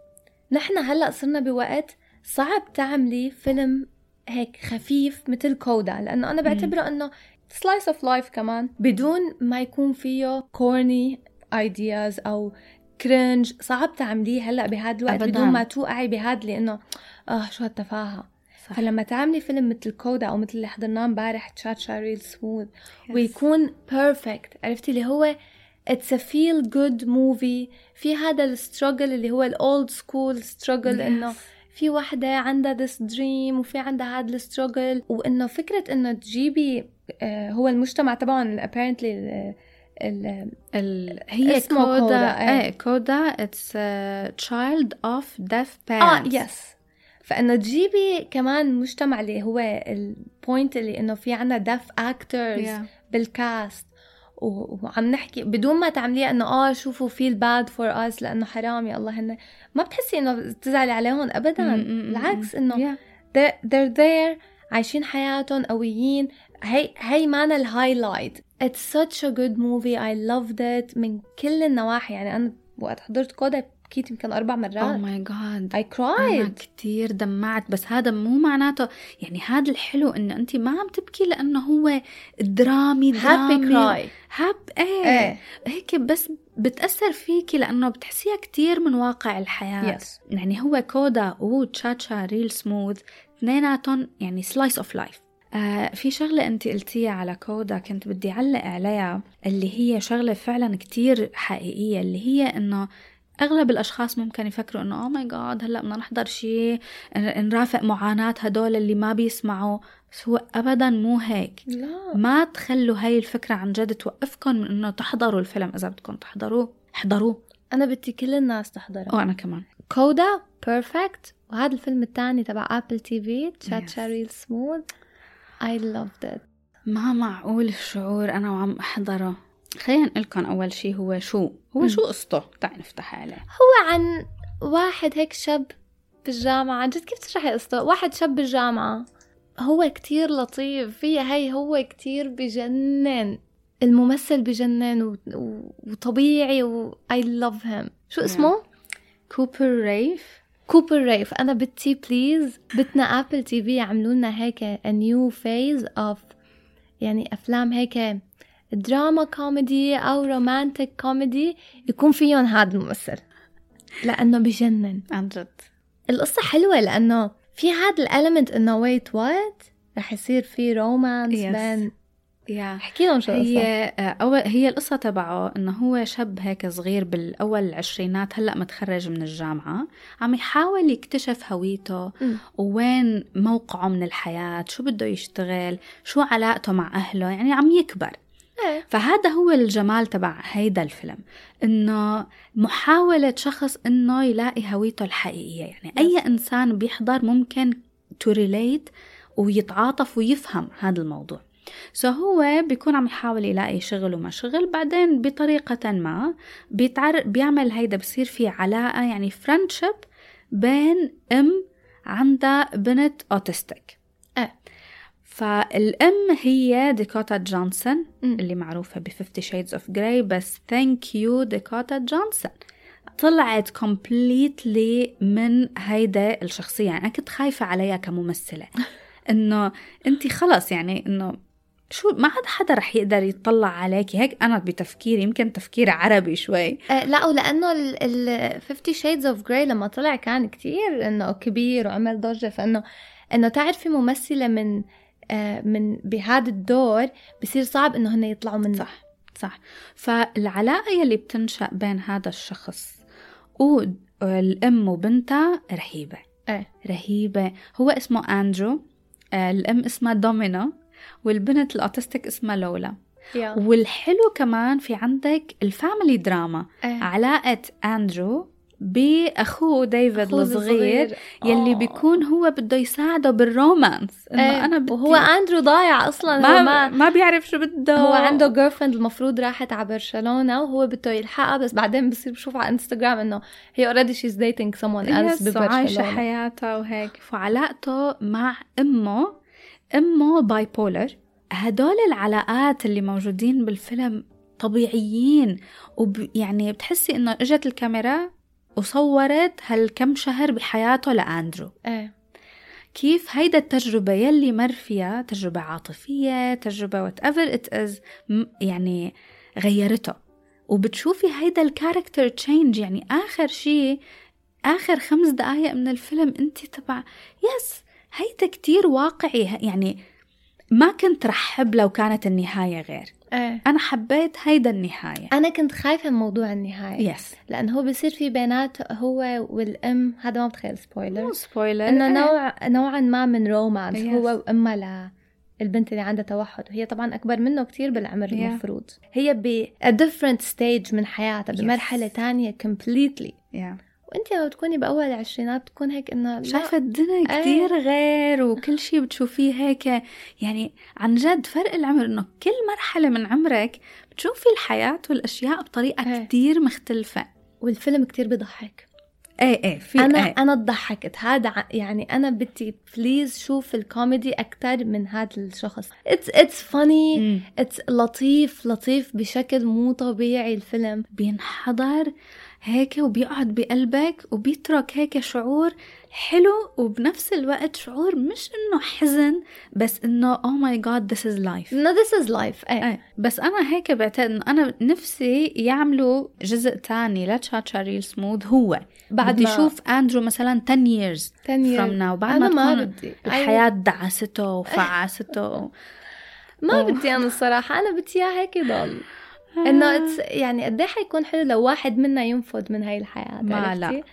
نحن هلأ صرنا بوقت صعب تعملي فيلم هيك خفيف مثل CODA لأنه أنا بعتبره إنه slice of life كمان بدون ما يكون فيه corny ideas أو cringe صعب تعمليه هلأ بهذا الوقت أبداً. بدون ما توقعي بهذا لأنه آه شو هالتفاهة صح. فلما تعملي فيلم مثل CODA أو مثل اللي حضرناه امبارح تشاتشا ريل سموث ويكون perfect عرفتي اللي هو it's a feel good movie في هذا ال struggle اللي هو ال old school struggle إنه في وحده عندها this dream وفي عندها هذا ال struggle وإنه فكرة إنه تجيبي آه هو المجتمع تبعهم apparently ال- ال-. هي CODA CODA، إيه. it's child of deaf آه parents yes فإنه تجيبي كمان مجتمع اللي هو ال point اللي إنه في عنا deaf actors Yeah. بال cast وعم نحكي بدون ما تعمليها إنه آه شوفوا feel bad for us لأنه حرام يا الله هن. ما بتحسي إنه تزعلي عليهم ابدا. بالعكس إنه they're, there عايشين حياتهم قويين. هي هي مانا ال highlight it's such a good movie. I loved it من كل النواحي. يعني أنا وقت حضرت CODA بكيت يمكن أربع أو مرات my God I أنا cried كتير دمعت. بس هذا مو معناته يعني هذا الحلو إنه أنت ما عم تبكي لأنه هو درامي درامي. Cry. happy إيه, إيه. هيك بس بتأثر فيكي لأنه بتحسيها كتير من واقع الحياة. Yes. يعني هو CODA و Cha Cha Real Smooth اثنيناتهم يعني slice of life آه في شغلة أنت قلتيها على CODA كنت بدي أعلق عليها اللي هي شغلة فعلا كتير حقيقية اللي هي إنه أغلب الأشخاص ممكن يفكروا إنه oh my God هلأ بدنا نحضر شيء نرافق معاناة هدول اللي ما بيسمعوا. بس هو أبدا مو هيك. لا. ما تخلوا هاي الفكرة عن جد توقفكم من إنه تحضروا الفيلم إذا بدكم تحضروه. احضروه. أنا بدي كل الناس تحضره. وأنا كمان. CODA perfect وهذا الفيلم الثاني تبع Apple TV Cha Cha Yes. Real Smooth I loved it. ما معقول الشعور أنا وعم أحضره. خلينا نقلكم أول شيء هو شو؟ هو مم. شو قصته؟ تعي نفتح عليه. هو عن واحد هيك شاب بالجامعة عن جد كيف تشرحي قصته؟ واحد شاب بالجامعة. هو كتير لطيف. فيها هي هو كتير بجنن. الممثل بجنن و... و... وطبيعي و I love him. شو اسمه؟ كوبر ريف كوبر ريف أنا بدي please بدنا Apple TV يعملوا لنا هيك a new phase of يعني أفلام هيك drama comedy أو romantic comedy يكون فيهم هذا الممثل. لأنه بجنن. عن جد. القصة حلوة لأنه في هذا ال element إنه wait what رح يصير في رومانس Yes. بين يا احكي لهم شو هي آه، أول هي القصة تبعه إنه هو شاب هيك صغير بالأول العشرينات هلأ متخرج من الجامعة عم يحاول يكتشف هويته مم. وين موقعه من الحياة شو بده يشتغل شو علاقته مع أهله يعني عم يكبر. إيه. فهذا هو الجمال تبع هيدا الفيلم إنه محاولة شخص إنه يلاقي هويته الحقيقية يعني أي إنسان بيحضر ممكن to relate ويتعاطف ويفهم هذا الموضوع so so هو بيكون عم يحاول يلاقي شغل وما شغل بعدين بطريقة ما بيتعر بيعمل هيدا بصير في علاقة يعني friendship بين أم عندها بنت autistic. فالأم هي ديكوتا جونسون. اللي معروفة ب 50 Shades of Grey بس thank you ديكوتا جونسون. طلعت completely من هيدا الشخصية. يعني أنا كنت خايفة عليها كممثلة. *laughs* إنه أنت خلص يعني إنه شو ما عاد حدا رح يقدر يطلع عليكي هيك أنا بتفكيري يمكن تفكيري عربي شوي. آه لا ولأنه ال 50 Shades of Grey لما طلع كان كتير إنه كبير وعمل ضجة. فإنه إنه تعرفي ممثلة من من بهذا الدور بصير صعب إنه هن يطلعوا منه. صح. صح. فالعلاقة يلي بتنشأ بين هذا الشخص والأم وبنتها رهيبة. إيه. رهيبة. هو اسمه أندرو. آه، الأم اسمها دومينا والبنت ال autistic اسمها لولا. yeah. والحلو كمان في عندك ال family drama. إيه. علاقة أندرو بأخوه ديفيد أخوه الصغير يلي آه. بيكون هو بده يساعده بال romance. إنه إيه. أنا بدي وهو أندرو ضايع أصلا ما هو ما ما بيعرف شو بده. هو عنده girlfriend المفروض راحت على برشلونة وهو بده يلحقها بس بعدين بصير بشوف على انستغرام إنه هي already she's dating someone yes وعايشة ببرشلونة. حياتها وهيك. فعلاقته مع أمه أمه bipolar هدول العلاقات اللي موجودين بالفيلم طبيعيين وب يعني بتحسي إنه إجت الكاميرا وصورت هالكم شهر بحياته لأندرو. إيه. كيف هيدا التجربة يلي مر فيها تجربة عاطفية تجربة whatever it is م- يعني غيرته. وبتشوفي هيدا ال character change يعني آخر شيء آخر خمس دقايق من الفيلم انت تبع yes هيدا كتير واقعي يعني ما كنت رح حب لو كانت النهاية غير. إيه. أنا حبيت هيدا النهاية. أنا كنت خايفة من موضوع النهاية. yes لأنه هو بصير في بينات هو والأم هذا ما بتخيل spoiler مو spoiler إنه نوع نوعا ما من romance Yes. هو وأمها للبنت اللي عندها توحد. وهي طبعا أكبر منه كتير بالعمر Yeah. المفروض. هي ب a different stage من حياتها Yes. بمرحلة تانية completely. Yeah. وانت لو تكوني بأول العشرينات بتكون هيك إنه لا، شايفة الدنيا إيه. كتير غير وكل شيء بتشوفيه هيك يعني عن جد فرق العمر إنه كل مرحلة من عمرك بتشوفي الحياة والأشياء بطريقة إيه. كتير مختلفة والفيلم كتير بضحك إيه إيه في أنا إيه. أنا ضحكت هذا يعني أنا بدي بليز شوف الكوميدي أكتر من هذا الشخص it's it's funny مم. it's لطيف لطيف بشكل مو طبيعي الفيلم بينحضر هيك وبيقعد بقلبك وبيترك هيك شعور حلو وبنفس الوقت شعور مش إنه حزن بس إنه oh my god this is life. No this is life. إيه. إيه. بس أنا هيك بعتقد إنه أنا نفسي يعملوا جزء تاني لتشاتشا ريل سموث هو بعد ما- أشوف اندرو مثلا 10 years 10 years. from now بعد أنا ما ما بدي. الحياة دعسته وفعسته. *laughs* ما. بدي أنا الصراحة أنا بدي اياه هيك يضل. إنه it's- يعني قد إيه حيكون حلو لو واحد منا ينفذ من هاي الحياة ما؟ لا.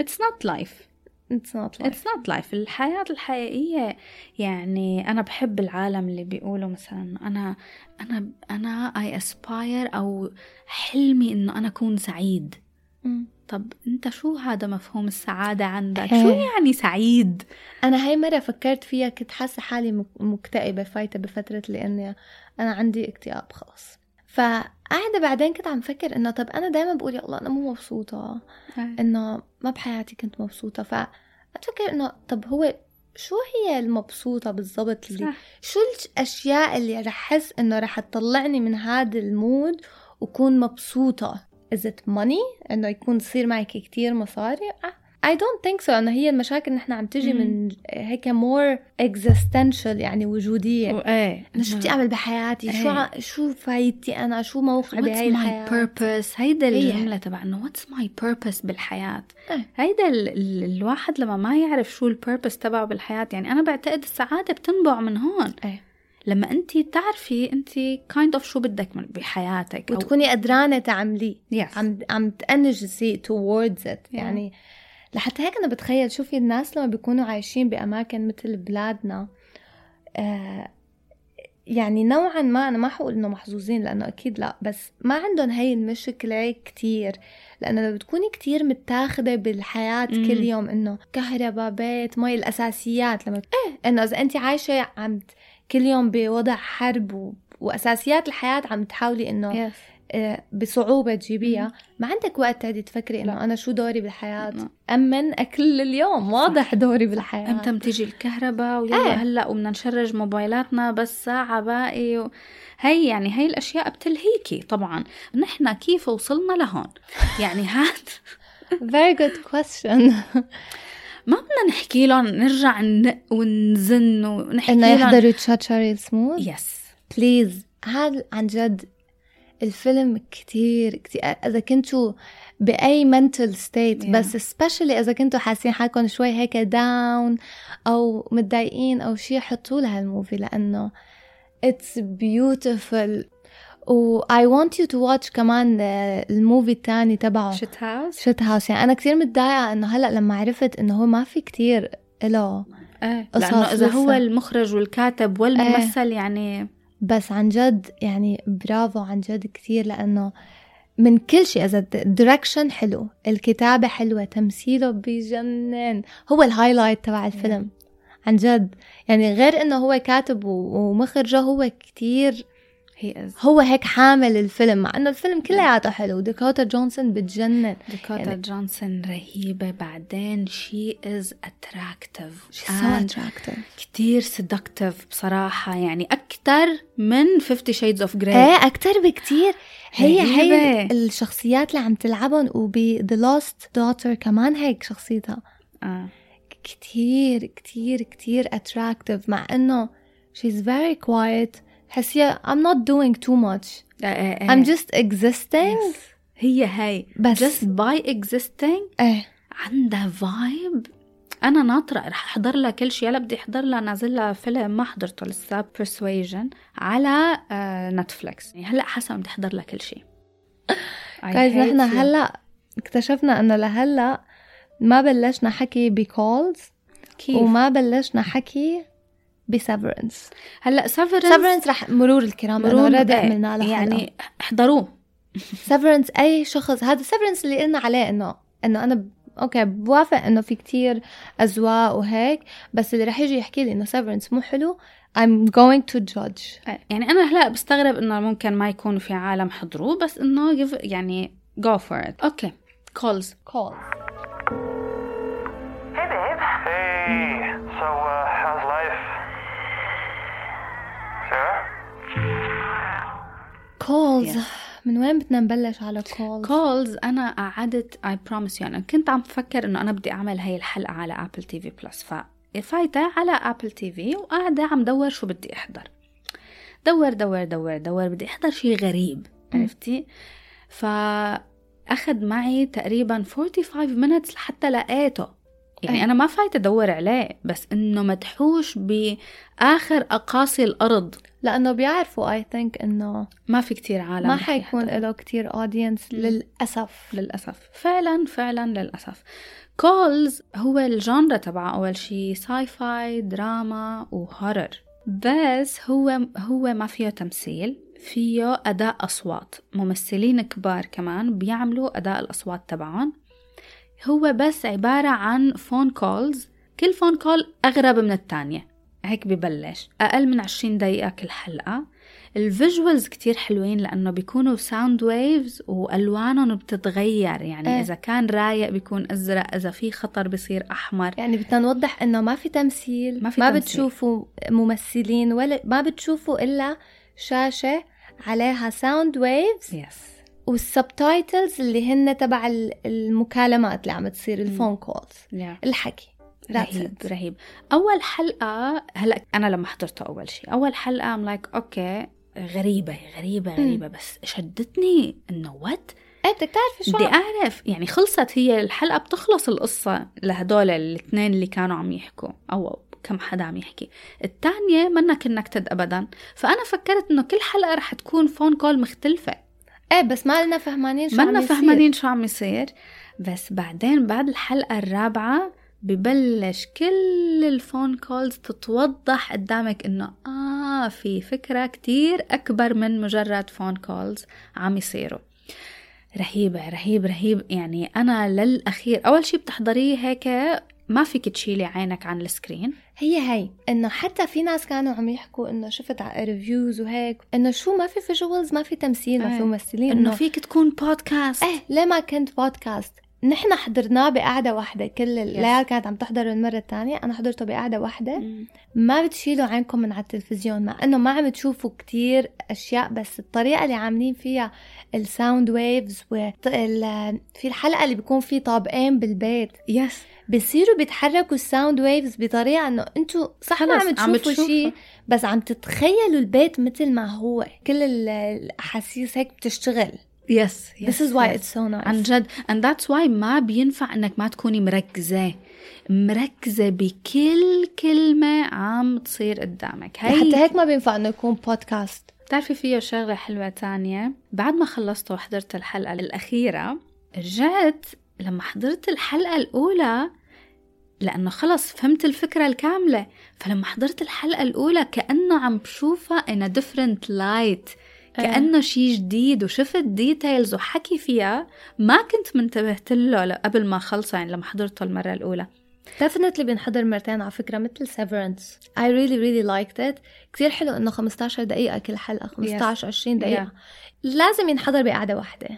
It's not life it's not life It's not life الحياة الحقيقية يعني أنا بحب العالم اللي بيقولوا مثلا أنا أنا أنا I aspire أو حلمي إنه أنا أكون سعيد. طب أنت شو هذا مفهوم السعادة عندك؟ إيه. شو يعني سعيد؟ أنا هاي مرة فكرت فيها كنت حاسة حالي مك- مكتئبة فايتة بفترة لأني أنا عندي اكتئاب خلص فقاعدة بعدين كنت عم فكر إنه طب أنا دائما بقول يا الله أنا مو مبسوطة إنه ما بحياتي كنت مبسوطة. فأتفكر إنه طب هو شو هي المبسوطة بالضبط اللي صح. شو الأشياء اللي رح احس إنه رح تطلعني من هذا المود وكون مبسوطة؟ Is it money إنه يكون يصير معك كتير مصاري؟ آه، I don't think so انه هي المشاكل نحن عم تجي. من هيك more existential يعني وجودية إيه انه شو بدي أعمل بحياتي شو إيه. ع... شو فايدتي أنا شو موقعي بهي What's my الحياة purpose هيدا هي. الجملة تبع إنه what's my purpose بالحياة إيه. هيدا ال ال الواحد لما ما يعرف شو البيربس تبعه بالحياة يعني أنا بعتقد السعادة بتنبع من هون إيه. لما انت تعرفي انت kind of شو بدك من بحياتك وتكوني قدرانة تعمليه Yes. عم عم تأنجسي towards it يعني لحتى هيك أنا بتخيل شوفي الناس لما بيكونوا عايشين بأماكن مثل بلادنا آه يعني نوعا ما أنا ما حقول إنه محظوظين لأنه أكيد لا بس ما عندهم هاي المشكلة كتير لأنه لو بتكوني كتير متاخدة بالحياة مم. كل يوم إنه كهرباء بيت مي الأساسيات لما إيه إنه إذا انت عايشة عم كل يوم بوضع حرب و... وأساسيات الحياة عم تحاولي إنه Yes. آه، بصعوبة تجيبيها. ما عندك وقت تقعدي تفكري إنه. أنا شو دوري بالحياة؟ لا. أمن أكل اليوم. واضح دوري بالحياة. أمتى بتيجي الكهرباء؟ ويلا إيه. هلأ وبدنا نشرج موبايلاتنا بس ساعة باقي و... هي يعني هي الأشياء بتلهيكي طبعا. نحن كيف وصلنا لهون؟ يعني *laughs* هاد very good question. ما بدنا نحكي لهم نرجع ننق ونزن ونحكي إنه يحضروا تشاتشاري سموث؟ yes please هذا عن جد الفيلم كتير كتير. إذا كنتوا بأي mental state Yeah. بس especially إذا كنتوا حاسين حالكم شوي هيك down أو متضايقين أو شيء حطوا هال movie لأنه it's beautiful. و I want you to watch كمان ال movie التاني تبعه. Shithouse Shithouse يعني أنا كثير متضايقة إنه هلأ لما عرفت إنه هو ما في كتير له إيه قصص لأنه إذا هو لسه. المخرج والكاتب والممثل يعني بس عن جد يعني برافو عن جد كثير لأنه من كل شيء إذا ال direction حلو الكتابة حلوة تمثيله بجنن هو ال highlight تبع الفيلم. عن جد يعني غير إنه هو كاتب ومخرجه هو كتير he is هو هيك حامل الفيلم مع إنه الفيلم كلياته حلو. داكوتا جونسون بتجنن. داكوتا يعني- جونسون رهيبة. بعدين she is attractive She's so attractive. كتير seductive بصراحة. يعني أكتر من Fifty Shades of Grey. إيه أكتر بكتير. هي هي. الشخصيات اللي عم تلعبهم وب The Lost Daughter كمان هيك شخصيتها. آه. كتير كتير كتير attractive. مع إنه she's very quiet. حسيها I'm not doing too much. آه، آه، آه. I'm just existing. Yes. هي هاي بس. Just by existing. إيه عندها vibe أنا ناطرة رح أحضر لها كل شيء هلا بدي أحضر لها نازل لها فيلم. ما حضرته لسه. Persuasion. على نتفلكس يعني هلأ حاسة بدي أحضر لها كل شيء جايز نحن. هلأ اكتشفنا إنه لهلأ ما بلشنا حكي ب Calls كيف؟ وما بلشنا حكي ب Severance هلأ Severance Severance رح مرور الكرام انه already عملنا له يعني احضروه. Severance أي شخص هذا Severance اللي قلنا عليه إنه إنه أنا ب... okay بوافق إنه في كتير اذواق وهيك بس اللي رح يجي يحكي لي إنه Severance مو حلو I'm going to judge. يعني أنا هلأ بستغرب إنه ممكن ما يكون في عالم حضروه بس إنه يعني go for it. okay. Calls call Hey, Yes. من وين بدنا نبلش على Calls Calls أنا قعدت I promise you أنا كنت عم بفكر إنه أنا بدي أعمل هاي الحلقة على Apple TV Plus فايته على Apple TV وقاعدة عم دور شو بدي أحضر. دور دور دور دور بدي أحضر شيء غريب عرفتي؟ فاخذ معي تقريبا 45 minutes لحتى لقيته. يعني. أنا ما فايتة أدور عليه بس إنه مدحوش بآخر أقاصي الأرض. لأنه بيعرفوا I think إنه ما في كتير عالم ما حيكون. له كتير audience للأسف. للأسف. فعلا فعلا للأسف. Calls هو ال genre تبعه. أول شي sci-fi دراما و horror بس هو هو ما فيه تمثيل فيه أداء أصوات. ممثلين كبار كمان بيعملوا أداء الأصوات تبعهم. هو بس عبارة عن phone calls كل phone call أغرب من التانية. هيك ببلش. أقل من 20 دقيقة كل حلقة. ال visuals كتير حلوين لأنه بيكونوا sound waves وألوانهم بتتغير. يعني إيه. إذا كان رايق بيكون أزرق إذا في خطر بيصير أحمر. يعني بدنا نوضح إنه ما في تمثيل ما في ما تمثيل. بتشوفوا ممثلين ولا ما بتشوفوا إلا شاشة عليها sound waves yes وال subtitles اللي هن تبع ال- المكالمات اللي عم تصير ال phone calls Yeah. الحكي. رهيب it. رهيب. أول حلقة هلأ أنا لما حضرته أول شيء أول حلقة I'm like okay غريبة غريبة غريبة بس شدتني إنه what إيه بدك تعرفي شو؟ بدي أعرف يعني خلصت هي الحلقة بتخلص القصة لهدول الاثنين اللي كانوا عم يحكوا أو كم حدا عم يحكي. الثانية منا connected ابدا. فأنا فكرت إنه كل حلقة رح تكون phone call مختلفة. إيه بس ما لنا فهمانين شو عم يصير. فهمانين شو عم يصير. بس بعدين بعد الحلقة الرابعة ببلش كل ال phone calls تتوضح قدامك إنه آه في فكرة كتير أكبر من مجرد phone calls عم يصيروا. رهيبة رهيب رهيب. يعني أنا للأخير أول شي بتحضريه هيك ما فيك تشيلي عينك عن ال screen. هي هي إنه حتى في ناس كانوا عم يحكوا إنه شفت على reviews وهيك إنه شو ما في visuals ما في تمثيل ما إيه. في ممثلين إنه فيك تكون بودكاست إيه ليه ما كنت بودكاست نحن حضرناه بقعدة واحدة. كل العيال كانت عم تحضره المرة الثانية أنا حضرته بقعدة واحدة. ما بتشيلوا عينكم من على التلفزيون. مع إنه ما عم تشوفوا كتير أشياء بس الطريقة اللي عاملين فيها ال sound waves في الحلقة اللي بيكون في طابقين بالبيت. yes بصيروا بيتحركوا ال sound waves بطريقة إنه أنتوا صح ما عم تشوفوا. شيء بس عم تتخيلوا البيت مثل ما هو. كل ال- الأحاسيس هيك بتشتغل. يس this is why it's so nice. عن جد. And that's why ما بينفع إنك ما تكوني مركزة. مركزة بكل كلمة عم تصير قدامك. حتى هيك ما بينفع إنه يكون بودكاست بتعرفي فيه شغلة حلوة تانية؟ بعد ما خلصت وحضرت الحلقة الأخيرة رجعت لما حضرت الحلقة الأولى لأنه خلص فهمت الفكرة الكاملة. فلما حضرت الحلقة الأولى كأنه عم بشوفها in a different light. كأنه شيء جديد وشفت details وحكي فيها. ما كنت منتبهت له قبل ما خلصه يعني لما حضرته المرة الأولى. Definitely بنحضر مرتين على فكرة مثل Severance. I really really liked it. كتير حلو إنه 15 دقيقة كل حلقة 15 20 دقيقة. لازم ينحضر بقعدة واحدة.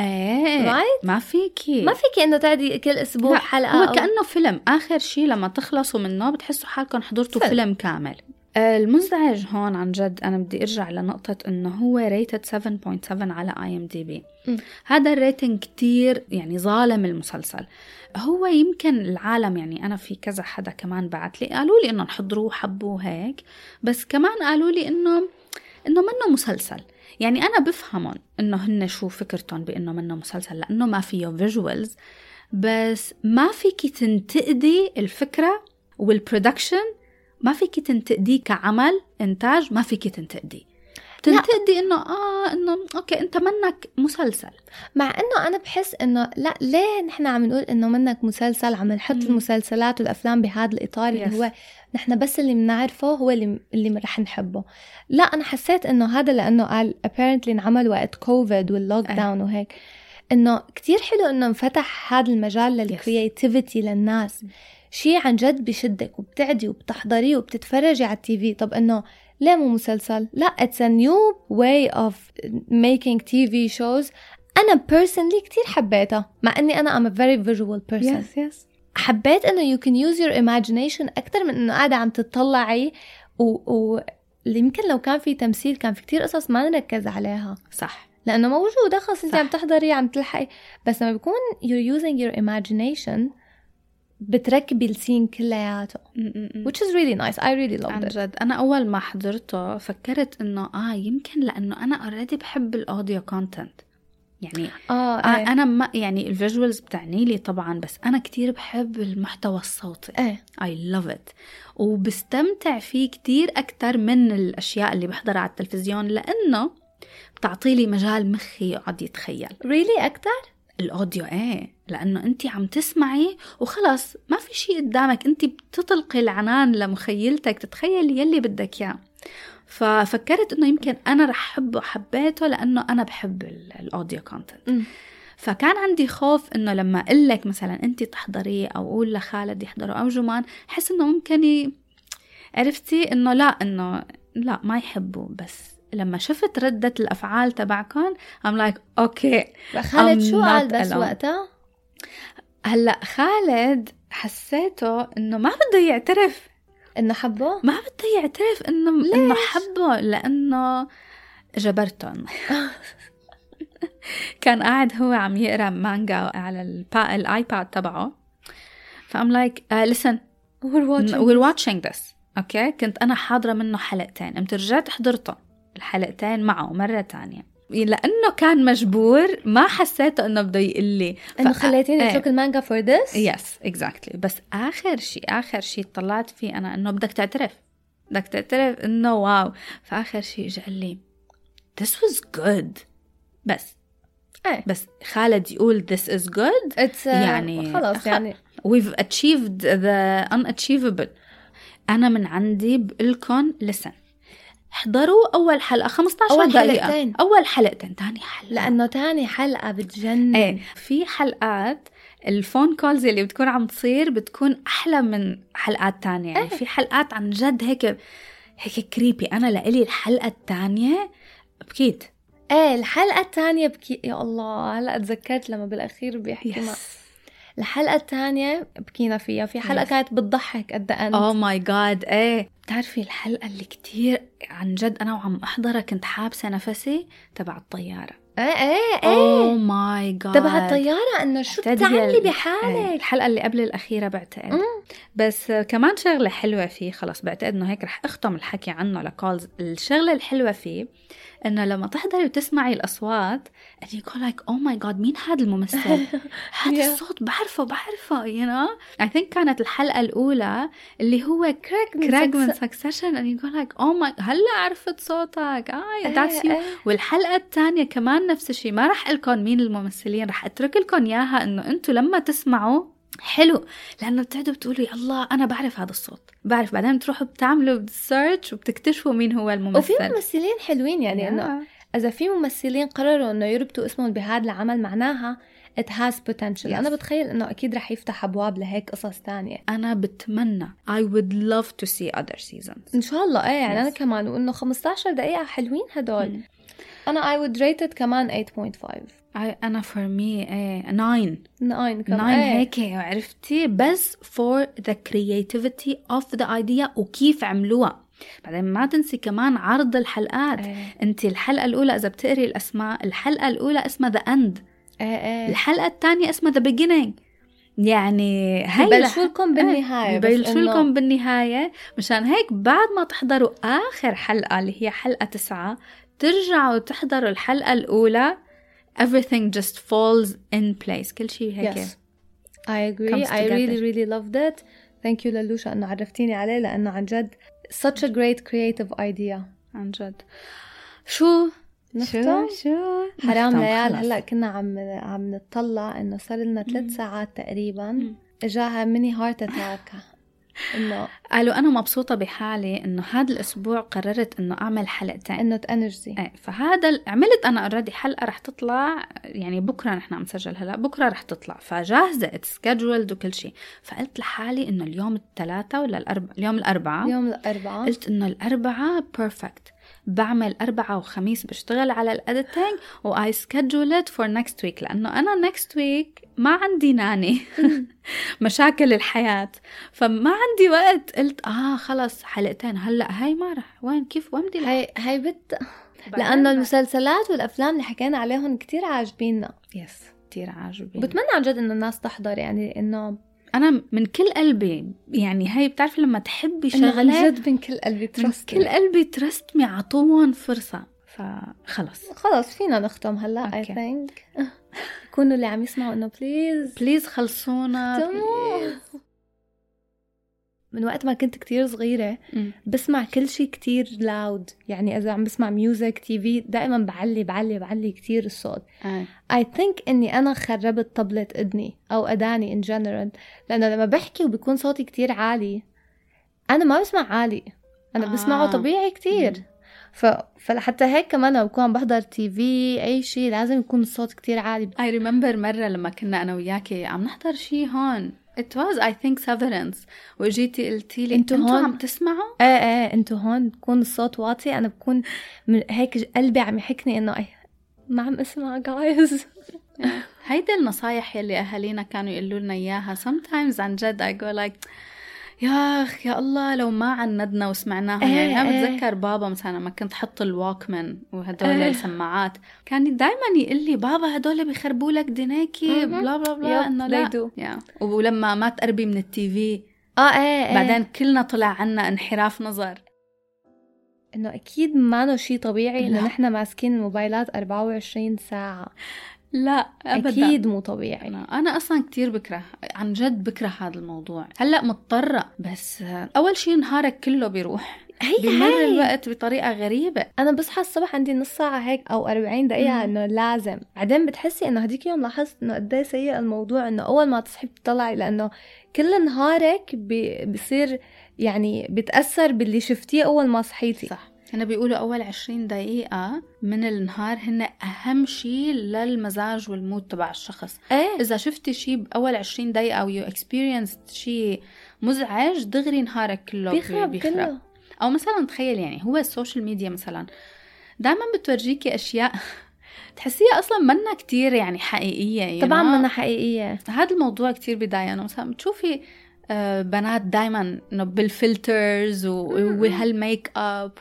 إيه Right? ما فيكي. ما فيكي إنه تعدي كل أسبوع لا، حلقة هو أو- كأنه فيلم. آخر شيء لما تخلصوا منه بتحسوا حالكم حضرتوا فيلم. فيلم, كامل. آه، المزعج هون عن جد أنا بدي أرجع لنقطة إنه هو rated 7.7 على IMDb. هذا ال rating كتير يعني ظالم المسلسل. هو يمكن العالم يعني أنا في كذا حدا كمان بعت لي قالوا لي إنه نحضروه حبوه هيك بس كمان قالوا لي إنه إنه منه مسلسل. يعني أنا بفهمهم إنه هن شو فكرتهم بإنه منه مسلسل لأنه ما فيه visuals بس ما فيكي تنتقدي الفكرة وال production ما فيكي تنتقديه كعمل إنتاج ما فيكي تنتقديه. تنتقدي إنه آه إنه okay أنت منك مسلسل. مع إنه أنا بحس إنه لا ليه نحن عم نقول إنه منك مسلسل؟ عم نحط. المسلسلات والأفلام بهذا الإطار Yes. اللي هو نحن بس اللي بنعرفه هو اللي اللي رح نحبه. لا أنا حسيت إنه هذا لأنه قال apparently انعمل وقت كوفيد وال lockdown وهيك. إنه كتير حلو إنه انفتح هذا المجال لل creativity للناس. شيء عن جد بشدك وبتعدي وبتحضريه وبتتفرجي على ال TV. طب إنه ليه مو مسلسل لا it's a new way of making TV shows. أنا personally كتير حبيتها مع أني أنا I'm a very visual person. يس حبيت أنه you can use your imagination أكتر من أنه قاعدة عم تطلعي و, و... يمكن لو كان في تمثيل كان في كتير قصص ما نركز عليها. صح. لأنه موجودة خلص صح. عم تحضري عم تلحقي. بس لما بيكون you're using your imagination بتركبي السين كلياته. which is really nice. I really loved it. عن جد. أنا أول ما حضرته فكرت إنه آه يمكن لأنه أنا already بحب ال audio content يعني آه آه أنا ما يعني ال visuals بتعني لي طبعا بس أنا كتير بحب المحتوى الصوتي. إيه. I love it. وبستمتع فيه كتير أكتر من الأشياء اللي بحضرها على التلفزيون لأنه بتعطي لي مجال مخي يقعد يتخيل. Really أكتر؟ ال audio إيه. لأنه أنت عم تسمعي وخلص ما في شيء قدامك أنت بتطلقي العنان لمخيلتك تتخيلي يلي بدك إياه ففكرت إنه يمكن أنا رح أحبه حبيته لأنه أنا بحب ال- ال audio content. فكان عندي خوف إنه لما أقول لك مثلا انت تحضريه أو أقول لخالد يحضره أو جمان حس إنه ممكن ي... عرفتي إنه لا إنه لا ما يحبوا بس لما شفت ردة الأفعال تبعكم I'm like okay خالد شو قال بس. وقتها؟ هلأ خالد حسيته إنه ما بده يعترف. إنه حبه؟ ما بده يعترف إنه إنه حبه لأنه جبرتهم. *laughs* كان قاعد هو عم يقرأ مانجا على البا... ال iPad تبعه. ف I'm like listen We're watching. we're watching this. okay كنت أنا حاضرة منه حلقتين. قمت رجعت حضرته الحلقتين معه مرة تانية. لأنه كان مجبور ما حسيته إنه بده يقول لي. إنه خليتيني إيه. أترك المانجا for this yes exactly بس آخر شيء آخر شيء طلعت فيه أنا إنه بدك تعترف. بدك تعترف إنه wow. فآخر شيء اجى قال لي this was good. بس. إيه. بس خالد يقول this is good. it's يعني خلص يعني. we've achieved the unachievable. أنا من عندي بقلكن listen. احضروا أول حلقة 15 أول دقيقه حلقتين. أول حلقتين ثاني حلقة. لأنه تاني حلقة بتجنن. إيه في حلقات ال phone calls اللي بتكون عم تصير بتكون أحلى من حلقات تانية. يعني إيه. في حلقات عن جد هيك هيك creepy أنا لإلي الحلقة الثانية بكيت. إيه الحلقة الثانية بكي يا الله هلأ تذكرت لما بالأخير بيحكي مع yes الحلقة الثانية بكينا فيها. في حلقة Yes. كانت بتضحك قد and oh my god إيه. بتعرفي الحلقة اللي كتير عن جد أنا وعم أحضرها كنت حابسة نفسي تبع الطيارة. إيه إيه oh إيه my god تبع الطيارة؟ إنه شو بتعملي إيه، بحالك؟ الحلقة اللي قبل الأخيرة بعتقد. مم. بس كمان شغلة حلوة فيه خلص بعتقد إنه هيك رح أختم الحكي عنه ل Calls الشغلة الحلوة فيه إنه لما تحضري وتسمعي الأصوات and you go like oh my god مين هذا الممثل *laughs* هذا. الصوت بعرفه بعرفه you know I think كانت الحلقة الأولى اللي هو كراك كراج من Succession and you go like oh my هلا عرفت صوتك that's you إيه. والحلقة الثانية كمان نفس الشيء ما رح لكم مين الممثلين رح أترك لكم إياها إنه أنتم لما تسمعوا حلو. لأنه بتقعدوا بتقولوا يا الله أنا بعرف هذا الصوت. بعرف. بعدين بتروحوا بتعملوا search وبتكتشفوا مين هو الممثل. وفي ممثلين حلوين يعني إنه إذا في ممثلين قرروا إنه يربطوا اسمهم بهذا العمل معناها it has potential. Yes. أنا بتخيل إنه أكيد رح يفتح أبواب لهيك قصص تانية. أنا بتمنى. I would love to see other seasons. إن شاء الله. إيه يعني Yes. أنا كمان. وإنه 15 دقيقة حلوين هدول. مم. أنا I would rate it كمان 8.5 I, أنا for me إيه 9 9 كمان. 9 إيه. هيك عرفتي؟ بس for the creativity of the idea وكيف عملوها. بعدين ما تنسي كمان عرض الحلقات. إيه. انت الحلقة الأولى إذا بتقري الأسماء الحلقة الأولى اسمها ذا أند إيه إيه. الحلقة الثانية اسمها ذا beginning. يعني هي ببلشوا لكم بالنهاية بس ببلشوا إنه- لكم بالنهاية. مشان هيك بعد ما تحضروا آخر حلقة اللي هي حلقة تسعة ترجعوا تحضروا الحلقة الأولى. Everything just falls in place. كل شيء هيك Yes. I agree. comes I really together. really loved it thank you للوشا انه عرفتيني عليه لأنه عن جد such a great creative idea. عن جد. شو؟ نختم؟ شو؟ شو؟ حرام نختم ليال خلص. هلأ كنا عم عم نطلع إنه صار لنا ثلاث ساعات تقريبا. مم. إجاها mini heart attack إنه قالوا أنا مبسوطة بحالي إنه هذا الأسبوع قررت إنه أعمل حلقتين. إنه ت energy. إيه فهذا عملت أنا already حلقة رح تطلع يعني بكرة نحن عم نسجل هلا بكرة رح تطلع. فجاهزة scheduled وكل شيء فقلت لحالي إنه اليوم الثلاثاء ولا الاربعاء اليوم الاربعاء يوم الاربعاء قلت إنه الاربعاء perfect بعمل أربعة وخميس بشتغل على ال editing و I schedule it for next week لأنه أنا next week ما عندي nanny *laughs* مشاكل الحياة. فما عندي وقت. قلت آه خلص حلقتين. هلأ هاي ما رح وين؟ كيف؟ وين بدي هي هي بت ما- المسلسلات والأفلام اللي حكينا عليهم كتير عاجبيننا. yes كتير عاجبني وبتمنى عن جد إنه الناس تحضر يعني إنه أنا من كل قلبي يعني هي بتعرفي لما تحبي عن شغله جد من كل قلبي من trust كل قلبي trust me اعطوهم فرصة فخلص. خلص فينا نختم هلا اي. think يكونوا اللي عم يسمعوا إنه please please خلصونا تمام. من وقت ما كنت كتير صغيرة. بسمع كل شيء كتير loud يعني إذا عم بسمع music TV دائما بعلي بعلي بعلي كتير الصوت آه. I think إني أنا خربت طبلة إذني أو أداني in general لأنه لما بحكي وبيكون صوتي كتير عالي أنا ما بسمع عالي أنا آه. بسمعه طبيعي كتير. ف... فلحتى هيك كمان لما بكون عم بحضر تي في أي شيء لازم يكون الصوت كتير عالي I remember مرة لما كنا أنا وياكي عم نحضر شيء هون It was I think Severance. وجيتي قلتي لي أنتوا هون؟ عم تسمعوا؟ إيه إيه أنتوا هون بكون الصوت واطي. أنا بكون من هيك قلبي عم يحكني إنه اي ما عم أسمع جايز *laughs* هيدي النصايح يلي أهالينا كانوا يقولوا لنا إياها. Sometimes عن جد I go like يا اخ يا الله لو ما عندنا وسمعناها إيه، يعني أنا إيه. بتذكر بابا مثلا لما كنت حط الواكمان وهدول إيه. السماعات كان دائما يقول لي بابا هدول بيخربوا لك مهم. بلا بلا بلا إنه لا. يا. ولما ما تقربي من التي في آه إيه إيه بعدين كلنا طلع عنا انحراف نظر إنه أكيد ما شيء طبيعي إنه. نحن ماسكين الموبايلات 24 ساعة لا ابدا. أكيد مو طبيعي. أنا, أنا أصلا كتير بكره عن جد بكره هذا الموضوع. هلأ مضطرة بس أول شيء نهارك كله بيروح. هي بيمر هي الوقت بطريقة غريبة. أنا بصحى الصبح عندي نص ساعة هيك أو 40 دقيقة. إنه لازم. بعدين بتحسي إنه هديك يوم لاحظت إنه قد إيه سيء الموضوع إنه أول ما تصحي بتطلعي لأنه كل نهارك بي- بصير يعني بتأثر باللي شفتيه أول ما صحيتي. صح. هنا بيقولوا أول عشرين دقيقة من النهار هن أهم شيء للمزاج وال mood تبع الشخص. إيه. إذا شفتي شيء بأول عشرين دقيقة أو you experienced شيء مزعج دغري نهارك كله بيخرب بيخرب. كله. أو مثلا تخيل يعني هو ال social media مثلا. دائما بتورجيكي أشياء *laughs* تحسيها أصلا منا كتير يعني حقيقية you طبعا know؟ منها حقيقية. هذا الموضوع كتير بضايقنا مثلا بتشوفي بنات دايما إنه بال filters وهال makeup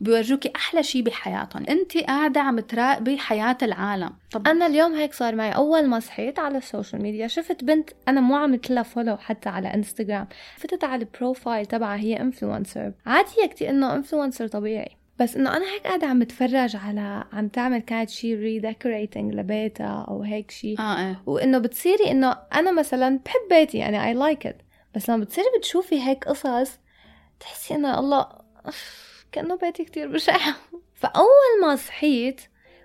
وبيورجوكي أحلى شيء بحياتهم. أنت قاعدة عم تراقبي حياة العالم. طب أنا اليوم هيك صار معي. أول ما صحيت على ال social media شفت بنت أنا مو عملت لها follow حتى على انستغرام فتت على ال profile تبعها هي influencer عادي كتير إنه influencer طبيعي. بس إنه أنا هيك قاعدة عم بتفرج على عم تعمل كانت شي redecorating لبيتها أو هيك شي. آه إيه. وإنه بتصيري إنه أنا مثلا بحب بيتي يعني I like it بس لما بتصيري بتشوفي هيك قصص تحسي إنه الله كأنه بيتي كتير بشع. فأول ما صحيت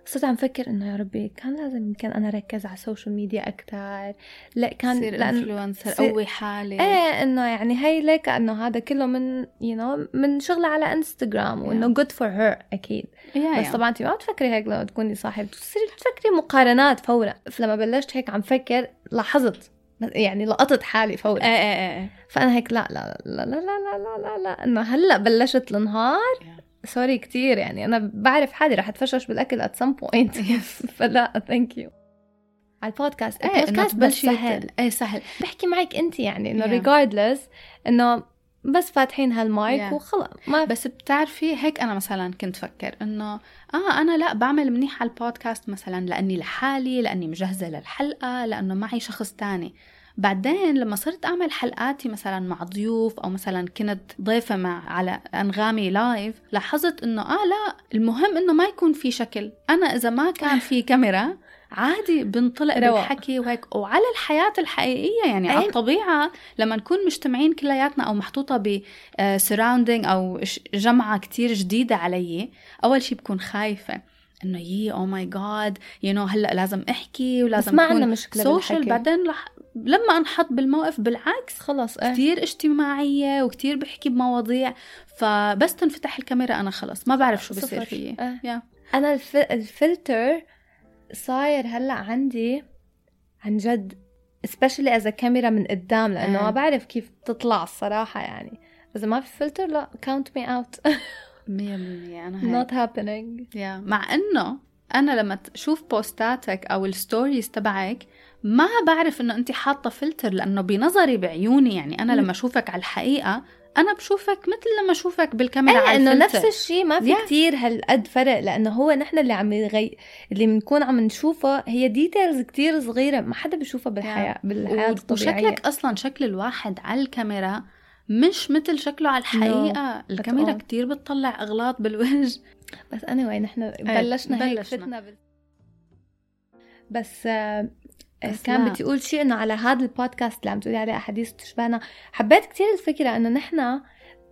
صرت عم فكر إنه يا ربي كان لازم يمكن أنا ركز على ال social media أكثر لا كان لأن- influencer قوي حالي. إيه إنه يعني هي ليك إنه هذا كله من you you know, من شغلة على انستغرام وإنه good for her أكيد. yeah بس yeah. طبعا انت ما بتفكري هيك لما تكوني صاحب. تصيري تفكري مقارنات فورا. فلما بلشت هيك عم فكر لاحظت يعني لقطت حالي فورا. إيه،, إيه إيه إيه فأنا هيك لا لا لا لا لا لا لا, لا, لا إنه هلأ بلشت النهار. sorry كتير يعني أنا بعرف حالي رح اتفشش بالأكل at some point فلا thank you على البودكاست البودكاست بس سهل إيه سهل. بحكي معك أنت يعني إنه regardless إنه بس فاتحين هال mic Yeah. وخلص. ما بس بتعرفي هيك أنا مثلا كنت فكر إنه آه أنا لا بعمل منيح على البودكاست مثلا لأني لحالي لأني مجهزة للحلقة لأنه معي شخص تاني. بعدين لما صرت أعمل حلقاتي مثلا مع ضيوف أو مثلا كنت ضيفة مع على أنغامي live لاحظت إنه آه لا المهم إنه ما يكون في شكل. أنا إذا ما كان في *laughs* كاميرا عادي بنطلق رواق. بالحكي وهيك وعلى الحياة الحقيقية يعني على أي- الطبيعة لما نكون مجتمعين كلياتنا أو محطوطة ب surrounding أو جمعة كتير جديدة علي أول شي بكون خايفة إنه يي oh my God you know هلأ لازم أحكي ولازم ما أكون عنا مشكلة social. بعدين لح... لما أنحط بالموقف بالعكس خلص إيه كتير اجتماعية وكتير بحكي بمواضيع فبس تنفتح الكاميرا أنا خلص ما بعرف شو بصير. فيي آه. yeah. أنا الف... الفلتر صاير هلأ عندي عن جد especially اذا كاميرا من قدام لأنه. ما بعرف كيف تطلع الصراحة يعني. إذا ما في فلتر لا كاونت مي اوت مية بالمية أنا هيك. Not happening. yeah مع إنه أنا لما تشوف بوستاتك أو ال stories تبعك ما بعرف إنه انت حاطة فلتر لأنه بنظري بعيوني يعني. أنا لما أشوفك على الحقيقة أنا بشوفك مثل لما أشوفك بالكاميرا على إنه نفس الشيء ما في Yeah. كتير هالقد فرق لأنه هو نحن اللي عم يغي... اللي بنكون عم نشوفه هي details كتير صغيرة ما حدا بيشوفها بالحياة بالحياة و- الطبيعية وشكلك أصلا شكل الواحد على الكاميرا مش مثل شكله على الحقيقة No, الكاميرا. كتير بتطلع أغلاط بالوجه بس anyway نحن بلشنا هيك بلشنا. فتنا بال... بس آه، بس كان. بدي أقول شيء إنه على هذا البودكاست اللي عم تقولي عليه أحاديث تشبهنا حبيت كتير الفكرة إنه نحن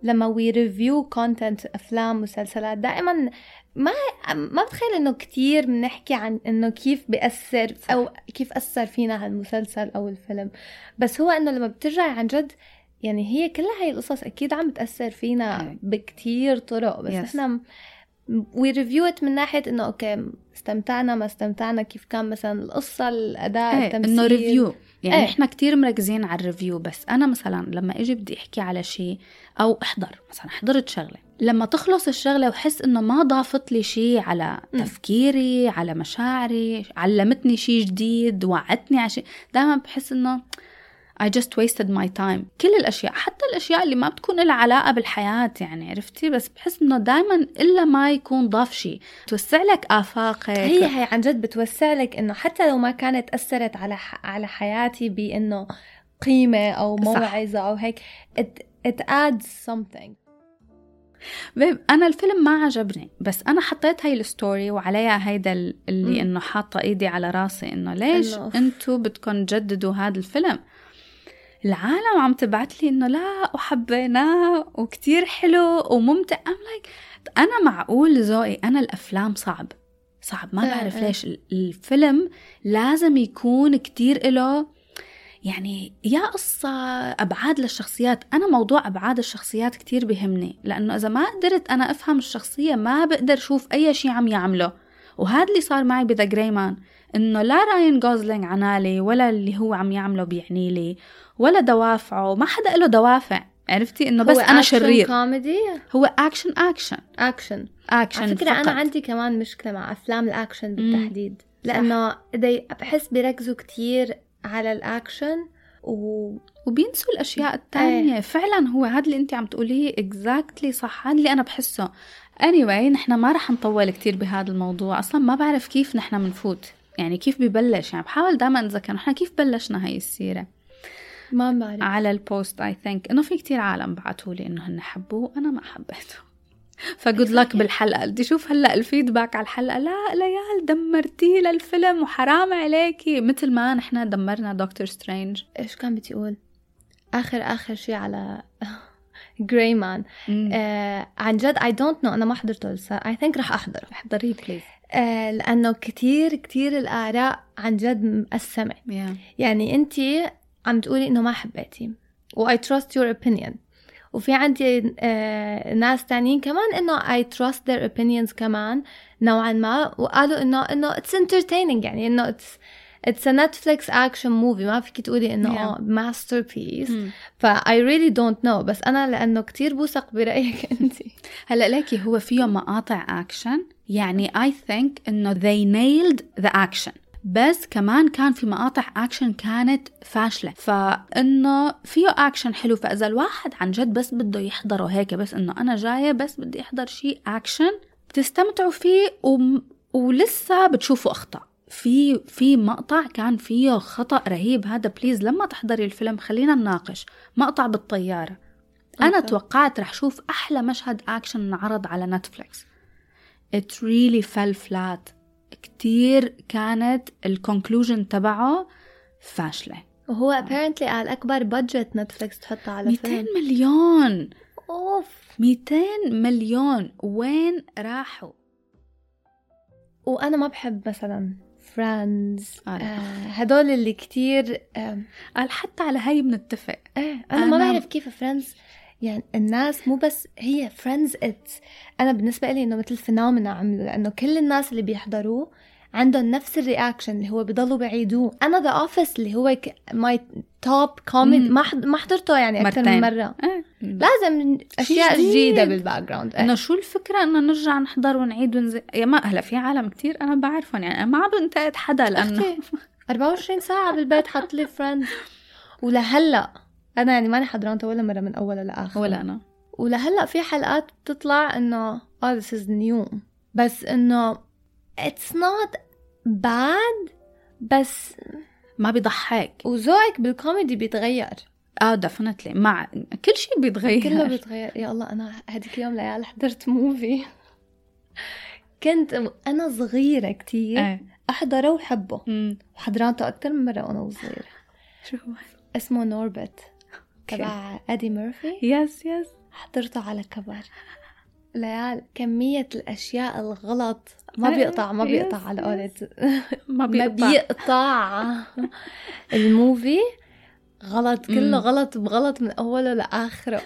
لما we review content أفلام مسلسلات دائما ما ما بتخيل إنه كتير بنحكي عن إنه كيف بيأثر صح. أو كيف أثر فينا هالمسلسل أو الفيلم بس هو إنه لما بترجعي عن جد يعني هي كلها هي القصص أكيد عم بتأثر فينا. بكتير طرق بس Yes. نحن we review من ناحية إنه okay استمتعنا ما استمتعنا كيف كان مثلا القصة الأداء إيه التمثيل انه review يعني إيه. إحنا كتير مركزين على ال review بس أنا مثلا لما أجي بدي أحكي على شيء أو أحضر مثلا حضرت شغله لما تخلص الشغلة وحس إنه ما ضافت لي شيء على م. تفكيري على مشاعري علمتني شيء جديد وعدتني على شيء دائما بحس إنه I just wasted my time كل الأشياء حتى الأشياء اللي ما بتكون لها علاقة بالحياة يعني عرفتي بس بحس إنه دايما إلا ما يكون ضاف شيء توسع لك آفاقك هي هي عن جد بتوسع لك إنه حتى لو ما كانت أثرت على. على حياتي بإنه قيمة أو صح. موعظة أو هيك it, it adds something بيب أنا الفيلم ما عجبني بس أنا حطيت هاي الستوري وعليها هيدا ال- اللي. إنه حاطة إيدي على راسي إنه ليش إنه- أنتو بدكم تجددوا هذا الفيلم العالم عم تبعت لي إنه لا وحبيناه وكتير حلو وممتع. I'm like أنا معقول ذوقي أنا الأفلام صعب. صعب ما إيه، بعرف إيه. ليش. ال- الفيلم لازم يكون كتير له يعني يا قصة أبعاد للشخصيات. أنا موضوع أبعاد الشخصيات كتير بيهمني لأنه إذا ما قدرت أنا أفهم الشخصية ما بقدر أشوف أي شيء عم يعمله. وهذا اللي صار معي بذا جريمان إنه لا راين جوزلينج عنالي ولا اللي هو عم يعمله بيعني لي ولا دوافعه ما حدا له دوافع عرفتي؟ إنه بس action شرير. كوميدي هو action action action action على فكرة أنا فقط. عندي كمان مشكلة مع أفلام الاكشن بالتحديد لأنه بحس بيركزوا كتير على الاكشن و وبينسوا الأشياء التانية. فعلا هو هذا اللي انت عم تقوليه exactly صح. هذا اللي أنا بحسه. Anyway نحن ما رح نطول كتير بهذا الموضوع. أصلا ما بعرف كيف نحن بنفوت يعني كيف ببلش؟ يعني بحاول دائما أتذكر نحن كيف بلشنا هاي السيرة؟ ما بعرف. على ال post I think إنه في كتير عالم بعثوا لي إنه هن حبوه أنا ما حبيته. *laughs* ف good luck بالحلقة. بدي أشوف هلأ ال feedback على الحلقة. لا ليال دمرتيه للفيلم وحرام عليكي. مثل ما نحن دمرنا دكتور سترينج إيش كان بدي أقول آخر آخر شيء على *laughs* جراي مان آه عن جد I don't know أنا ما حضرته لسه I think رح أحضره. احضريه please آه لأنه كتير كتير الآراء عن جد مقسمه yeah. يعني أنت عم تقولي إنه ما حبيتي و I trust your opinion. وفي عندي آه ناس تانيين كمان إنه I trust their opinions كمان نوعا ما وقالوا إنه إنه it's entertaining يعني إنه it's it's a Netflix action movie. ما فيك تقولي إنه Yeah. آه masterpiece. مم. ف I really don't know. بس أنا لأنه كتير بوثق برأيك *laughs* انت هلأ ليكي هو فيه مقاطع اكشن يعني I think إنه they nailed the action. بس كمان كان في مقاطع اكشن كانت فاشلة. فإنه فيه اكشن حلو. فإذا الواحد عن جد بس بده يحضره هيك بس إنه أنا جاية بس بدي أحضر شيء اكشن بتستمتعوا فيه وم... ولسه بتشوفوا أخطاء. في في مقطع كان فيه خطأ رهيب. هذا please لما تحضري الفيلم خلينا نناقش. مقطع بالطيارة. أنا okay. توقعت رح شوف أحلى مشهد اكشن انعرض على نتفليكس it really fell flat. كتير كانت ال conclusion تبعه فاشلة. وهو apparently على اكبر budget نتفليكس تحطه على 200 فيلم مليون. أوف. 200 مليون. وين راحوا؟ وأنا ما بحب مثلا Friends آه، لا. هدول اللي كتير آه قال حتى على هاي بنتفق. إيه أنا ما أنا- بعرف كيف Friends يعني الناس مو بس هي Friends that أنا بالنسبة لي إنه مثل phenomena عملوا لأنه كل الناس اللي بيحضروه عندهم نفس ال reaction اللي هو بضلوا بعيدوه أنا The Office اللي هو my top comedy مم. ما حضرته يعني أكثر من. مرة إيه. لازم أشياء جديد. جديدة بال background إنه شو الفكرة إنه نرجع نحضر ونعيد ونزيد يا ما هلا في عالم كتير أنا بعرفهم يعني أنا ما عم بنتقد حدا لأنه أختي 24 *laughs* ساعة بالبيت حط لي Friends ولهلا أنا يعني ماني حضرانته ولا مرة من أوله لآخر ولا أنا. ولهلا في حلقات بتطلع إنه آه this is new. بس إنه it's not bad بس ما بيضحك. وذوقك بالكوميدي بيتغير. آه definitely مع كل شيء بيتغير. كله بيتغير يا الله أنا هديك اليوم ليال حضرت movie كنت أنا صغيرة كتير. إيه. أحضره وحبه. أمم. وحضرانته أكتر من مرة وأنا صغيرة. شو هو؟ اسمه Norbit تبع Eddie Murphy yes yes حضرته على كبر. ليال كمية الأشياء الغلط. ما بيقطع ما بيقطع yes، على قولة *laughs* ما ما بيقطع. بيقطع. ال movie غلط كله. غلط بغلط من أوله لآخره.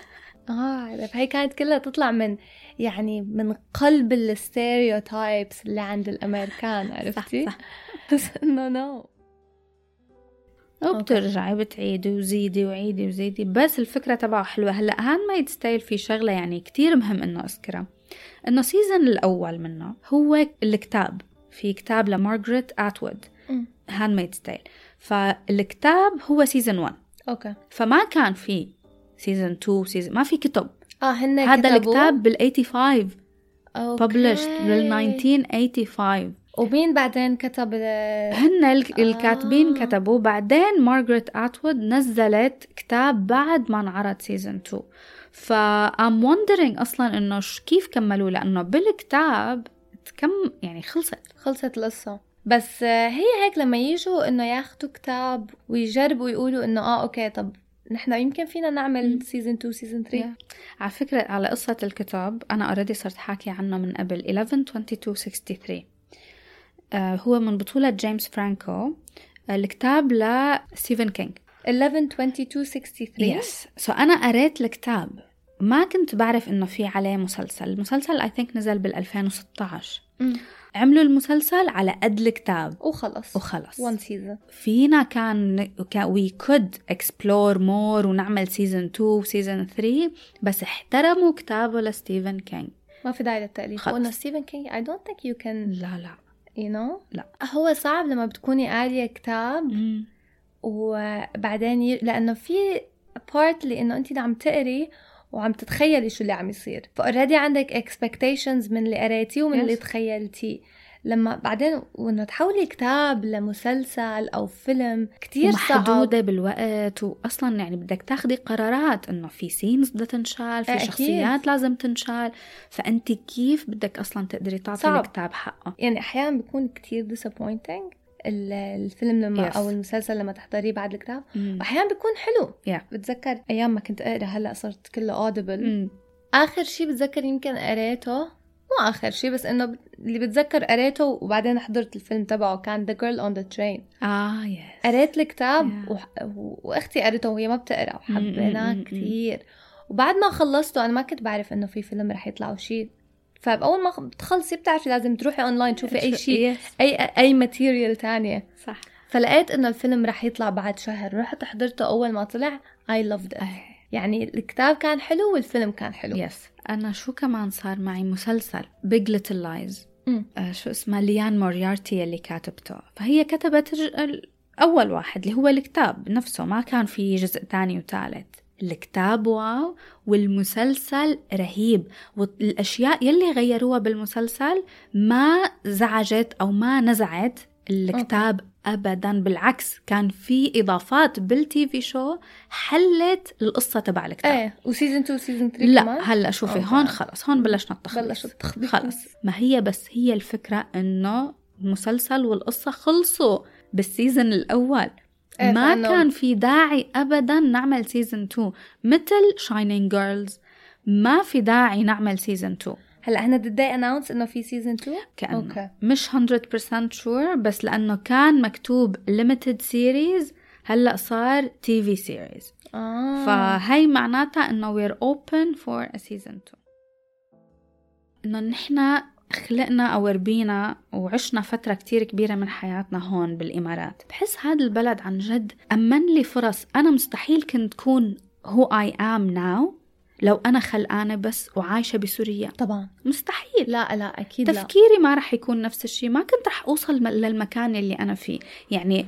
آه هي كانت كلها تطلع من يعني من قلب ال stereotypes اللي عند الأمريكان عرفتي؟ صح. *laughs* بس إنه no وبترجعي بتعيدي وزيدي وعيدي وزيدي. بس الفكرة تبعه حلوة. هلأ Handmaid's Tale في شغلة يعني كتير مهم إنه اذكرها إنه season الأول منه هو الكتاب. في كتاب لمارغريت أتوود. Handmaid's Tale فالكتاب هو season 1 Okay. فما كان في season 2 season ما في كتب. آه هن هذا؟ الكتاب بال 85 okay. published بال 1985 ومين بعدين كتب هن ال- الكاتبين آه. كتبوا بعدين مارغريت أتوود نزلت كتاب بعد ما انعرض season 2 ف I'm wondering أصلا إنه كيف كملوا لأنه بالكتاب كم يعني خلصت. خلصت القصة. بس آه، هي هيك لما يجوا إنه ياخدوا كتاب ويجربوا يقولوا إنه آه okay طب نحن يمكن فينا نعمل. season 2 season 3 على فكرة على قصة الكتاب أنا already صرت حاكي عنه من قبل 11 22 63 آه هو من بطولة جيمس فرانكو الكتاب لستيفن كينج 11 22 63 yes so أنا قريت الكتاب. ما كنت بعرف إنه في عليه مسلسل. المسلسل I think نزل بال 2016 مم. عملوا المسلسل على قد الكتاب. وخلص. وخلص. One season فينا كان we could explore more ونعمل season 2 و season 3 بس احترموا كتابه لستيفن كينج ما في داعي للتأليف. وإنه ستيفن كينج I don't think you can لا لا. You know لا. هو صعب لما بتكوني قارية كتاب وبعدين ي... لأنه في part اللي إنه انت عم تقري وعم تتخيلي شو اللي عم يصير ف already عندك expectations من اللي قريتيه ومن Yes. اللي تخيلتيه لما بعدين وإنه تحولي كتاب لمسلسل أو فيلم كتير صعب ومحدودة بالوقت واصلا يعني بدك تاخدي قرارات إنه في scenes بدها تنشال في أكيد. شخصيات لازم تنشال فانت كيف بدك أصلا تقدري تعطي صعب. الكتاب حقه يعني أحيانا بيكون كتير disappointing ال- الفيلم لما Yes. أو المسلسل لما تحضريه بعد الكتاب. واحيانا بيكون حلو Yeah. بتذكر أيام ما كنت أقرأ هلأ صرت كله Audible مم. آخر شيء بتذكر يمكن قريته مو آخر شيء بس إنه اللي بتذكر قريته وبعدين حضرت الفيلم تبعه كان The Girl on the Train. آه yes قريت الكتاب Yeah. وح... وأختي قريته وهي ما بتقرأ وحبيناه. كثير وبعد ما خلصته أنا ما كنت بعرف إنه في فيلم رح يطلع وشيء فاول ما بتخلصي بتعرفي لازم تروحي اونلاين تشوفي أي شيء أي أي material تانية. صح. فلقيت إنه الفيلم رح يطلع بعد شهر. رحت حضرته أول ما طلع I loved it. أي. يعني الكتاب كان حلو والفيلم كان حلو. Yes أنا شو كمان صار معي مسلسل؟ Big Little Lies شو اسمها Liane Moriarty اللي كاتبته. فهي كتبت أول واحد اللي هو الكتاب نفسه ما كان في جزء تاني وثالث. الكتاب wow والمسلسل رهيب. والأشياء يلي غيروها بالمسلسل ما زعجت أو ما نزعت الكتاب ابدا. بالعكس كان في إضافات بال TV show حلت القصة تبع الكتاب إيه و season 2 season 3 لا كمان؟ هلأ شوفي okay. هون خلص هون بلشنا التخبيص بلشوا التخبيص. خلص. ما هي بس هي الفكرة إنه المسلسل والقصة خلصوا بال season الأول. إيه، ما فإنه- كان في داعي أبدا نعمل season 2 مثل Shining Girls ما في داعي نعمل season 2 هلا هنا did they announce إنه في season 2 كأنه okay. مش 100% sure بس لأنه كان مكتوب limited series هلأ صار TV series آه. فهي معناتها إنه we're open for a season 2 إنه نحن خلقنا أو ربينا وعشنا فترة كتير كبيرة من حياتنا هون بالإمارات. بحس هذا البلد عن جد أمن لي فرص. أنا مستحيل كنت كون who I am now. لو أنا خلقانة بس وعايشة بسوريا طبعا. مستحيل. لا لا أكيد لا. تفكيري ما رح يكون نفس الشيء. ما كنت رح أوصل للمكان اللي أنا فيه. يعني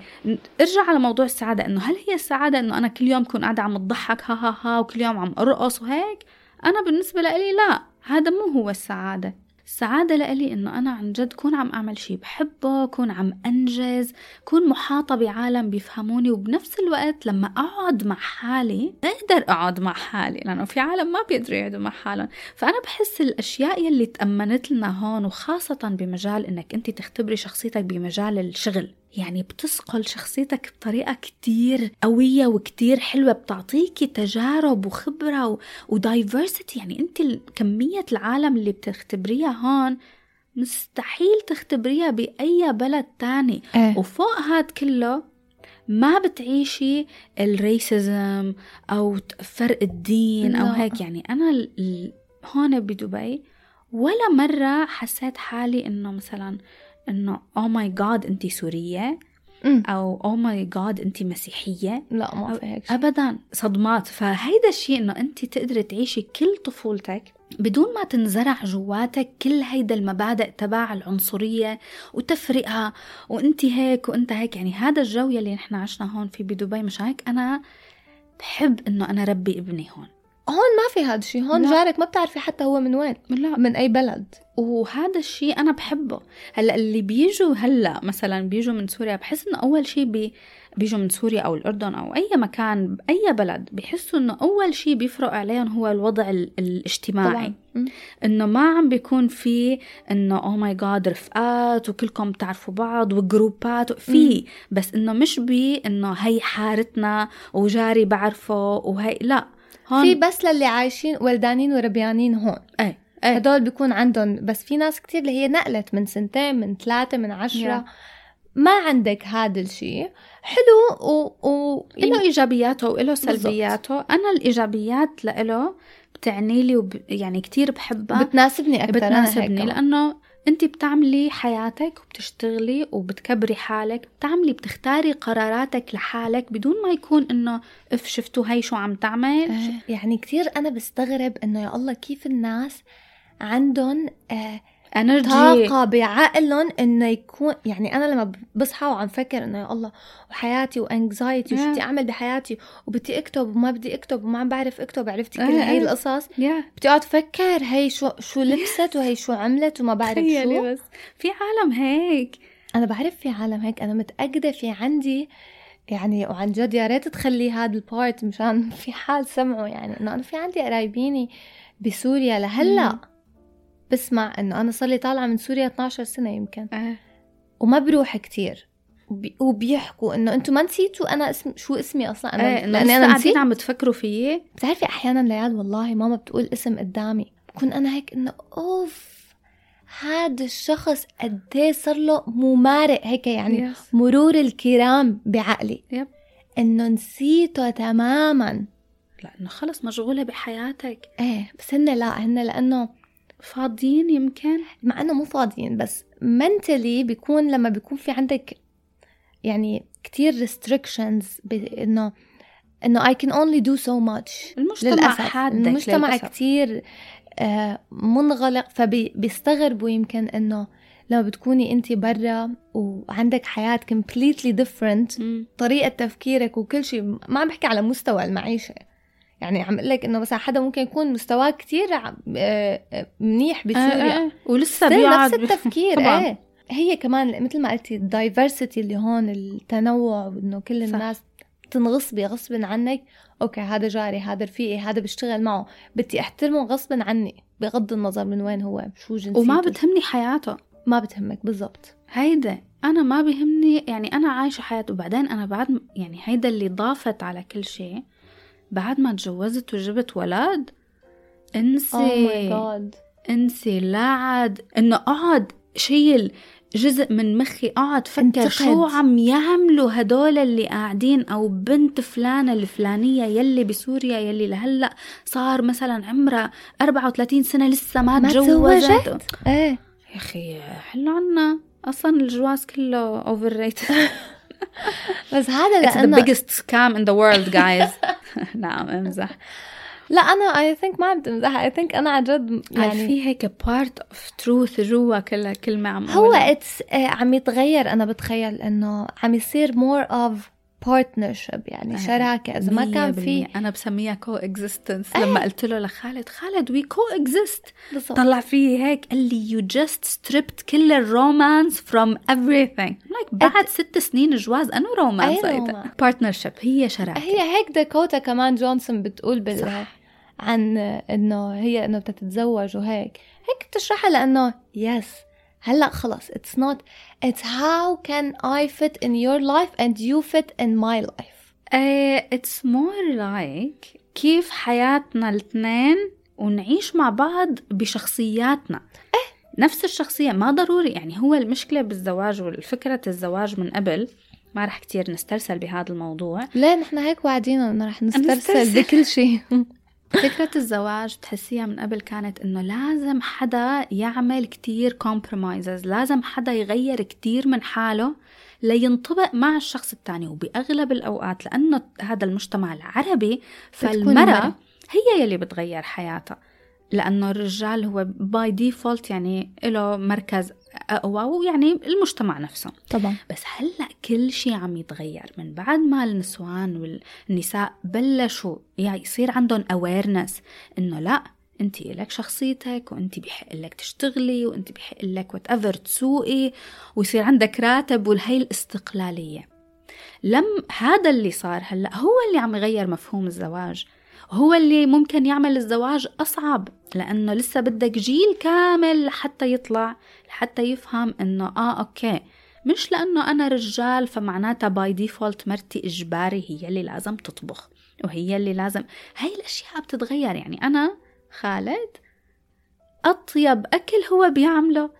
ارجع على موضوع السعادة. إنه هل هي السعادة إنه أنا كل يوم كون قاعدة عم أضحك ها ها ها وكل يوم عم أرقص وهيك؟ أنا بالنسبة لإلي لا. هذا مو هو السعادة. السعادة لإلي إنه أنا عن جد كون عم أعمل شيء بحبه كون عم أنجز كون محاطة بعالم بيفهموني وبنفس الوقت لما أقعد مع حالي أقدر أقعد مع حالي لأنه في عالم ما بيقدروا يقعدوا مع حالهم. فأنا بحس الأشياء يلي تأمنت لنا هون وخاصة بمجال إنك أنت تختبري شخصيتك بمجال الشغل. يعني بتسقل شخصيتك بطريقة كتير قوية وكتير حلوة بتعطيكي تجارب وخبرة. ودايفرسيتي يعني انت كمية العالم اللي بتختبريها هون مستحيل تختبريها بأي بلد تاني إيه وفوق هاد كله ما بتعيشي ال racism أو ت- فرق الدين لا. هيك يعني أنا ال- ال- هون بدبي ولا مرة حسيت حالي إنه مثلا إنه oh my God انت سورية أمم. أو oh my God انت مسيحية. لا ما في هيك. ابدا صدمات. فهيدا الشيء إنه انت تقدري تعيشي كل طفولتك بدون ما تنزرع جواتك كل هيدا المبادئ تبع العنصرية وتفرقة وانت هيك وأنت هيك. يعني هذا الجو يلي نحن عشنا هون في بدبي مش هيك؟ أنا بحب إنه أنا ربي ابني هون. هون ما في هذا الشيء هون لا. جارك ما بتعرفي حتى هو من وين لا. من أي بلد. وهذا الشيء أنا بحبه. هلأ اللي بيجوا هلأ مثلا بيجوا من سوريا بحس إنه أول شيء بي بيجوا من سوريا أو الأردن أو أي مكان باي بلد بيحسوا إنه أول شيء بيفرق عليهم هو الوضع ال- الاجتماعي. طبعا. إنه ما عم بيكون في إنه oh my God رفقات وكلكم بتعرفوا بعض و groups ات في. بس إنه مش بي إنه هي حارتنا وجاري بعرفه وهي لا. هون. في بس للي عايشين ولدانين وربيانين هون. إيه إيه. هدول بيكون عندهم بس في ناس كتير اللي هي نقلت من سنتين من ثلاثة من عشرة. Yeah. ما عندك هذا الشيء حلو و, و... له إيجابياته وله سلبياته. أنا الإيجابيات لإله بتعني لي وب... يعني كتير بحبها. بتناسبني أكثر بتناسبني لأنه انت بتعملي حياتك وبتشتغلي وبتكبري حالك بتعملي بتختاري قراراتك لحالك بدون ما يكون إنه اف شفتوا هي شو عم تعمل. يعني كتير أنا بستغرب إنه يا الله كيف الناس عندهم آه energy طاقة بعقلهم إنه يكون يعني أنا لما بصحى وعم فكر إنه يا الله وحياتي و anxiety وشو Yeah. بدي أعمل بحياتي؟ وبدي أكتب وما بدي أكتب وما عم بعرف أكتب عرفتي كل إيه، هاي إيه. القصص؟ يا بدي أقعد أفكر هي شو شو لبست وهي شو عملت وما بعرف شو. بس. في عالم هيك. أنا بعرف في عالم هيك. أنا متأكدة في عندي يعني وعن جد يا ريت تخلي هذا ال part مشان في حال سمعوا يعني إنه أنا في عندي قرايبيني بسوريا لهلأ. مم. بسمع إنه أنا صار لي طالعة من سوريا 12 سنة يمكن. آه. وما بروح كتير. وبي- وبيحكوا إنه أنتم ما نسيتوا أنا اسم شو اسمي أصلا. أنا انه لأني أنا نسيت عم بتفكروا فيي بتعرفي أحيانا ليال والله ماما بتقول اسم قدامي. بكون أنا هيك إنه أوف هذا الشخص قد إيه صار له ممارق هيك يعني Yes. مرور الكرام بعقلي. يب. إنه نسيته تماما. لأنه خلص مشغولة بحياتك. إيه بس هن لا هن لأنه فاضيين يمكن مع إنه مو فاضيين بس منتلي بيكون لما بيكون في عندك يعني كتير restrictions انه إنه I can only do so much المجتمع للأسف حادك المجتمع للأسف. كتير آه، منغلق فبيستغربوا يمكن إنه لما بتكوني انت برا وعندك حياة completely different مم. طريقة تفكيرك وكل شيء ما عم بحكي على مستوى المعيشة يعني عم أقول لك إنه مثلا حدا ممكن يكون مستواه كتير ع- آه، آه، منيح بسوريا آه، آه. ولسه بيقعد نفس التفكير *laughs* طبعاً. إيه هي كمان مثل ما قلتي ال diversity اللي هون التنوع وانه كل صح. الناس تنغصبي غصب عنك. okay هذا جاري هذا رفيقي هذا بشتغل معه. بدي أحترمه غصب عني بغض النظر من وين هو شو جنسيته. وما بتهمني حياته. ما بتهمك بالضبط. هيدا أنا ما بيهمني يعني أنا عايشة حياتي وبعدين أنا بعد يعني هيدا اللي ضافت على كل شيء. بعد ما تجوزت وجبت ولد انسي جاد انسي لا عاد انه اقعد شيل جزء من مخي اقعد فكر. شو عم يعملوا هدول اللي قاعدين أو بنت فلانة الفلانية يلي بسوريا يلي لهلأ صار مثلا عمرها 34 سنة لسه ما, ما تجوزت تزوجت؟ إيه. يا أخي حلو عنا. أصلا الجواز كله اوفر ريت *laughs* *laughs* بس هذا It's the لأنه biggest scam in the world guys. *laughs* *laughs* نعم امزح. لا أنا I think ما عم تمزح. I think أنا عن جد يعني في هيك بارت اوف تروث جوا كل كلمه عم هو. it's عم يتغير. أنا بتخيل إنه عم يصير more of partnership يعني شراكه اذا ما كان في. أنا بسميها coexistence لما قلت له لخالد خالد we coexist طلع فيي هيك قال لي you just stripped كل ال romance from everything. like بعد ست سنين جواز انه romance romance؟ partnership هي شراكه هي هيك داكوتا كمان جونسون بتقول بال صح. عن إنه هي إنه بدها تتزوج وهيك. هيك بتشرحها لأنه yes هلأ خلص it's not it's how can I fit in your life and you fit in my life it's more like كيف حياتنا الاثنين ونعيش مع بعض بشخصياتنا. نفس الشخصية ما ضروري يعني هو المشكلة بالزواج والفكرة الزواج من قبل. ما رح كتير نسترسل بهذا الموضوع. ليه نحن هيك واعدين إنه رح نسترسل نسترسل. بكل شيء. *laughs* فكرة الزواج تحسيها من قبل كانت إنه لازم حدا يعمل كتير compromises لازم حدا يغير كتير من حاله لينطبق مع الشخص التاني وبأغلب الأوقات لأنه هذا المجتمع العربي فالمرأة. هي يلي بتغير حياتها لأنه الرجال هو by default يعني له مركز أقوى ويعني المجتمع نفسه. طبعا. بس هلأ كل شيء عم يتغير من بعد ما النسوان والنساء بلشوا يعني يصير عندهم awareness إنه لأ أنت لك شخصيتك وأنت بحق لك تشتغلي وأنت بحق لك whatever تسوقي ويصير عندك راتب والهي الاستقلالية. لم هذا اللي صار هلأ هو اللي عم يغير مفهوم الزواج. هو اللي ممكن يعمل الزواج أصعب لأنه لسه بدك جيل كامل لحتى يطلع لحتى يفهم إنه آه okay. مش لأنه أنا رجال فمعناتها by default مرتي إجباري هي اللي لازم تطبخ وهي اللي لازم. هاي الأشياء بتتغير يعني أنا خالد أطيب أكل هو بيعمله.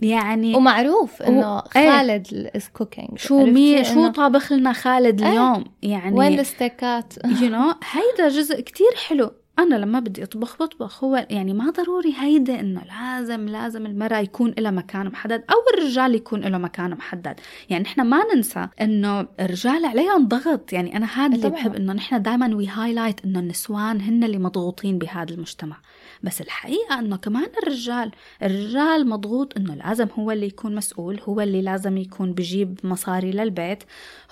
يعني ومعروف إنه و- إيه. خالد is cooking show me شو طابخ لنا خالد إيه. اليوم؟ يعني وين الستيكات؟ you know هيدا جزء كتير حلو. أنا لما بدي أطبخ بطبخ هو يعني ما ضروري هيدا إنه لازم لازم المرأة يكون لها مكان محدد أو الرجال يكون له مكان محدد. يعني إحنا ما ننسى إنه الرجال عليهم ضغط. يعني أنا هذا اللي. بحب إنه نحن دائما we highlight إنه النسوان هن اللي مضغوطين بهذا المجتمع. بس الحقيقة إنه كمان الرجال الرجال مضغوط إنه لازم هو اللي يكون مسؤول هو اللي لازم يكون بجيب مصاري للبيت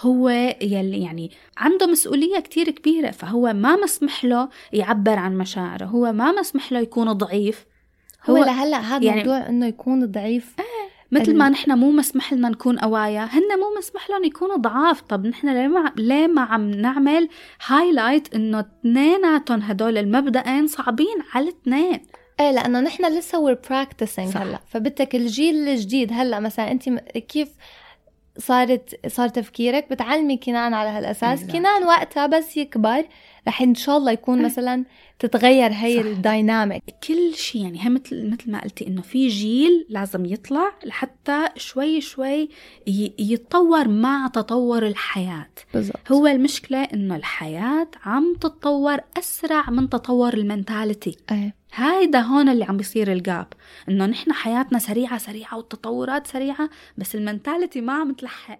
هو يلي يعني عنده مسؤولية كتير كبيرة فهو ما مسمح له يعبر عن مشاعره هو ما مسمح له يكون ضعيف. هو هو لهلأ هذا يعني- موضوع إنه يكون ضعيف. مثل ما نحن مو مسمح لنا نكون قوايا هن مو مسمح لهم يكونوا ضعاف. طب نحن ليه ما ليه ما عم نعمل highlight إنه اثنيناتهم هدول المبدئين صعبين على الاثنين إيه لأنه نحن لسه we're practicing. هلأ. فبدك الجيل الجديد هلأ مثلا أنت كيف صارت صار تفكيرك بتعلمي كنان على هالأساس. كنان وقتها بس يكبر رح إن شاء الله يكون مثلا تتغير هي. ال dynamic كل شيء يعني هي مثل مثل ما قلتي إنه في جيل لازم يطلع لحتى شوي شوي يتطور مع تطور الحياة. بالضبط. هو المشكلة إنه الحياة عم تتطور أسرع من تطور ال mentality. إيه. هيدا هون اللي عم بيصير ال gap إنه نحن حياتنا سريعة سريعة والتطورات سريعة بس ال mentality ما عم تلحق.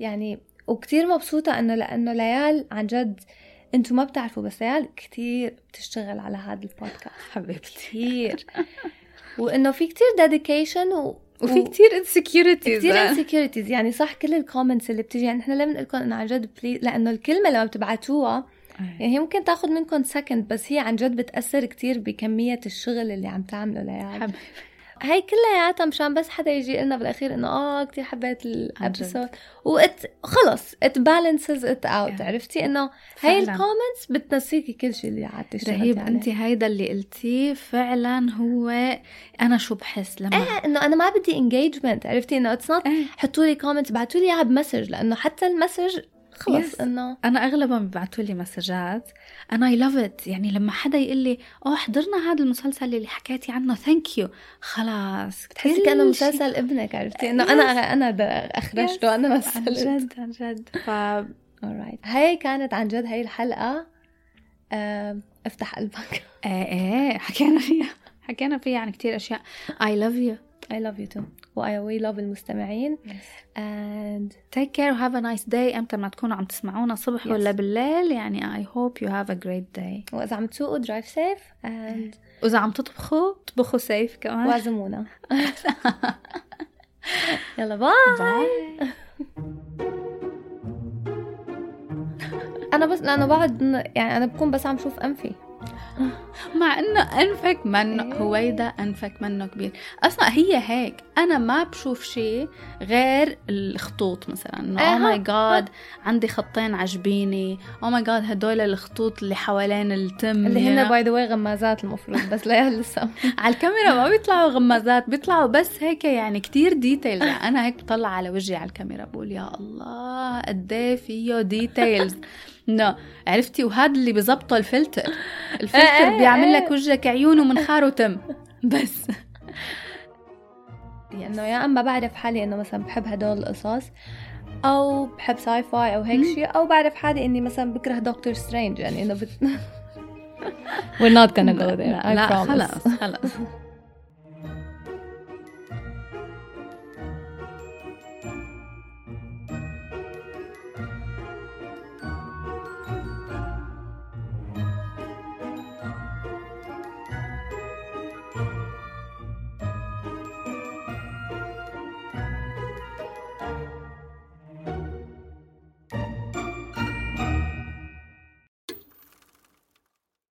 يعني وكتير مبسوطة إنه لأنه ليال عن جد أنتم ما بتعرفوا بس ليال كتير بتشتغل على هذا البودكاست. *laughs* حبيبتي. كتير. وإنه في كتير dedication و... وفي و- كتير insecurities كثير insecurities يعني صح كل ال comments اللي بتيجي يعني نحن ليه بنقول لكم إنه عن جد please لأنه الكلمة لما بتبعتوها يعني هي ممكن تاخذ منكم second بس هي عن جد بتأثر كتير بكمية الشغل اللي عم تعمله ليال حبيبي. هي كلياتها مشان بس حدا يجي لنا بالأخير إنه آه كثير حبيت ال episode و it خلص it balances it out عرفتي؟ إنه هي. ال comments بتنسيكي كل شيء اللي قعدتي رهيب. انت هيدا اللي قلتيه فعلا هو أنا شو بحس لما إيه إنه أنا ما بدي engagement عرفتي؟ إنه it's not إيه. حطوا لي comments بعتوا لي إياها ب message لأنه حتى ال message خلص Yes. إنه أنا اغلبهم بيبعتوا لي مسجات أنا I love it يعني لما حدا يقول لي أوه حضرنا هذا المسلسل اللي حكيتي عنه thank you خلاص بتحسي كأنه مسلسل ابنك عرفتي؟ إنه أنا أنا أخرجته أنا عن مثلت. جد عن جد. ف alright. هي كانت عن جد هي الحلقة. افتح قلبك. إيه إيه حكينا فيها حكينا فيها عن كتير أشياء. I love you I love you too. و I we love المستمعين. And take care and have a nice day. أمتى ما تكونوا عم تسمعونا الصبح Yes. ولا بالليل. يعني I hope you have a great day. وإذا عم تسوقوا drive safe and *laughs* وإذا عم تطبخوا طبخوا safe كمان. واعزمونا. *laughs* يلا bye bye أنا بس لأنه بعد يعني أنا بكون بس عم شوف أنفي. مع إنه أنفك منه إيه. هويدا أنفك منه كبير. أصلا هي هيك. أنا ما بشوف شيء غير الخطوط مثلا. إنه oh my God عندي خطين عجبيني. oh my God هدول الخطوط اللي حوالين التم اللي هن. by the way غمازات المفروض بس لا لسه *laughs* على الكاميرا ما بيطلعوا غمازات بيطلعوا بس هيك يعني كتير details يعني أنا هيك بطلع على وجهي على الكاميرا بقول يا الله قد إيه فيه details *laughs* no عرفتي؟ وهذا اللي بزبطه الفلتر. *laughs* الفلتر بيعمل لك وجهك عيون ومنخار وتم. *laughs* بس. انه يا أما بعرف حالي إنه مثلا بحب هدول القصص أو بحب sci-fi أو هيك. شيء أو بعرف حالي إني مثلا بكره Doctor Strange يعني إنه بت... We're not gonna *laughs* go there I لا promise. خلاص خلاص.